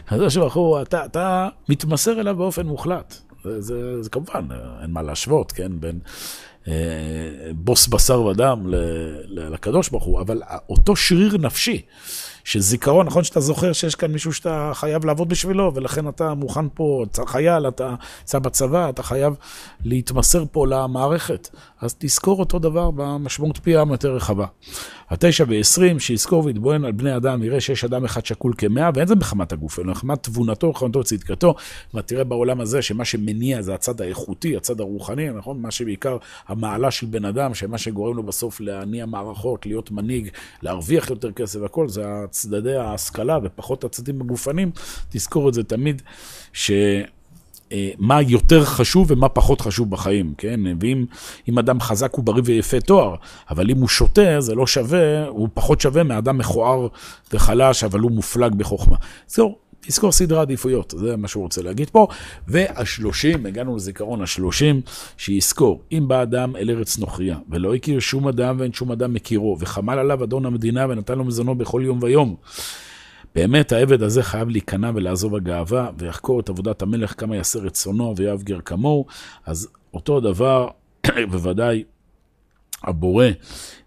הקדוש ברוך הוא, אתה, אתה מתמסר אליו באופן מוחלט. זה, זה, זה כמובן, אין מה להשוות, כן? בין אה, בוס בשר ודם ל, ל, לקדוש ברוך הוא, אבל אותו שריר נפשי, שזיכרון, נכון שאתה זוכר שיש כאן מישהו שאתה חייב לעבוד בשבילו, ולכן אתה מוכן פה, אתה חייל, אתה נמצא בצבא, אתה חייב להתמסר פה למערכת. אז תזכור אותו דבר במשמעות פי ים יותר רחבה. התשע ועשרים, שיזכור ויתבונן על בני אדם, יראה שיש אדם אחד שקול כמאה, ואין זה מחמת הגוף, אלא מחמת תבונתו, חמתו וצדקתו. ואתה תראה בעולם הזה שמה שמניע זה הצד האיכותי, הצד הרוחני, נכון? מה שבעיקר המעלה של בן אדם, שמה שגורם לו בסוף להניע מערכות, להיות מנהיג, להרוויח יותר כסף והכל, זה צדדי ההשכלה ופחות הצדדים הגופנים. תזכור את זה תמיד, ש... אה, מה יותר חשוב ומה פחות חשוב בחיים, כן? ואם אדם חזק הוא בריא ויפה תואר, אבל אם הוא שותה זה לא שווה, הוא פחות שווה מאדם מכוער וחלש, אבל הוא מופלג בחוכמה. זהו, תזכור סדרי עדיפויות, זה מה שהוא רוצה להגיד פה. והשלושים, הגענו לזיכרון השלושים, שיזכור, אם בא אדם אל ארץ נוכריה, ולא הכיר שום אדם ואין שום אדם מכירו, וחמל עליו אדון המדינה ונתן לו מזונו בכל יום ויום. באמת העבד הזה חייב להיכנע ולעזוב הגאווה, ויחקור את עבודת המלך כמה יעשה רצונו ויאהב גר כמוהו. אז אותו דבר, בוודאי, הבורא,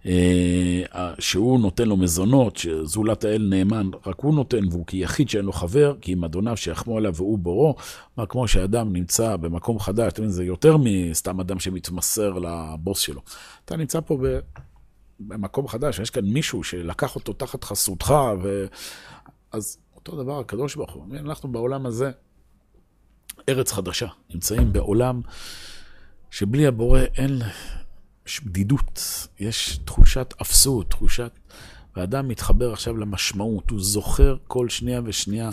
אה, שהוא נותן לו מזונות, שזולת האל נאמן, רק הוא נותן, והוא כיחיד שאין לו חבר, כי אם אדוניו שיחמו עליו והוא בורו, מה כמו שאדם נמצא במקום חדש, אתם יודעים, זה יותר מסתם אדם שמתמסר לבוס שלו. אתה נמצא פה במקום חדש, יש כאן מישהו שלקח אותו תחת חסותך, ו... אז אותו דבר הקדוש ברוך הוא, אנחנו בעולם הזה, ארץ חדשה, נמצאים בעולם שבלי הבורא אין, בדידות, יש תחושת אפסות, תחושת... ואדם מתחבר עכשיו למשמעות, הוא זוכר כל שנייה ושנייה.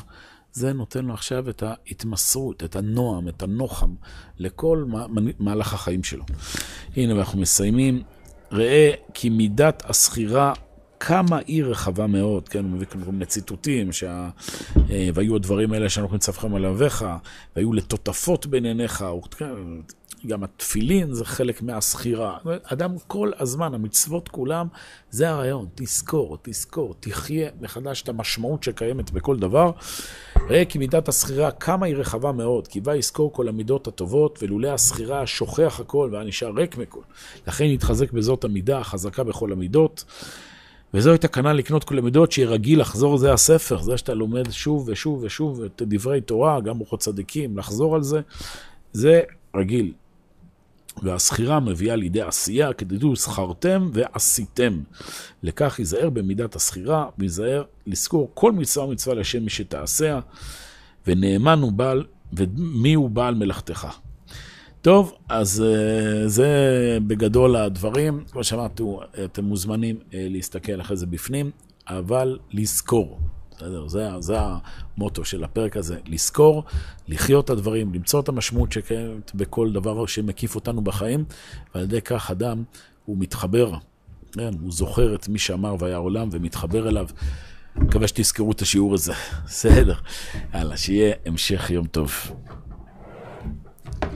זה נותן לו עכשיו את ההתמסרות, את הנועם, את הנוחם, לכל מהלך החיים שלו. הנה, ואנחנו מסיימים. ראה כי מידת הסחירה כמה היא רחבה מאוד, כן, הוא מביא כאן כל מיני ציטוטים, שה... אה, והיו הדברים האלה שאנחנו נצווחים על אביך, והיו לטוטפות בין עיניך, כן, גם התפילין זה חלק מהסחירה. אדם כל הזמן, המצוות כולם, זה הרעיון, תזכור, תזכור, תחיה מחדש את המשמעות שקיימת בכל דבר. ראה כי מידת הסחירה, כמה היא רחבה מאוד, כי בה יזכור כל המידות הטובות, ולולא הסחירה שוכח הכל והיה נשאר ריק מכל. לכן יתחזק בזאת המידה החזקה בכל המידות. וזוהי תקנה לקנות כל המידות שיהיה רגיל לחזור, זה הספר, זה שאתה לומד שוב ושוב ושוב את דברי תורה, גם רוחות צדיקים, לחזור על זה. זה רגיל. והזכירה מביאה לידי עשייה, כתדעו, זכרתם ועשיתם. לכך ייזהר במידת הזכירה, וייזהר לזכור כל מצווה ומצווה לשם מי שתעשיה, ונאמן הוא בעל, ומי הוא בעל מלאכתך. טוב, אז אה, זה בגדול הדברים. כמו שאמרתי, אתם מוזמנים אה, להסתכל אחרי זה בפנים, אבל לזכור. בסדר? זה, זה המוטו של הפרק הזה, לזכור, לחיות את הדברים, למצוא את המשמעות שקיימת בכל דבר שמקיף אותנו בחיים, ועל ידי כך אדם, הוא מתחבר, כן? הוא זוכר את מי שאמר והיה עולם ומתחבר אליו. מקווה שתזכרו את השיעור הזה. בסדר. יאללה, שיהיה המשך יום טוב.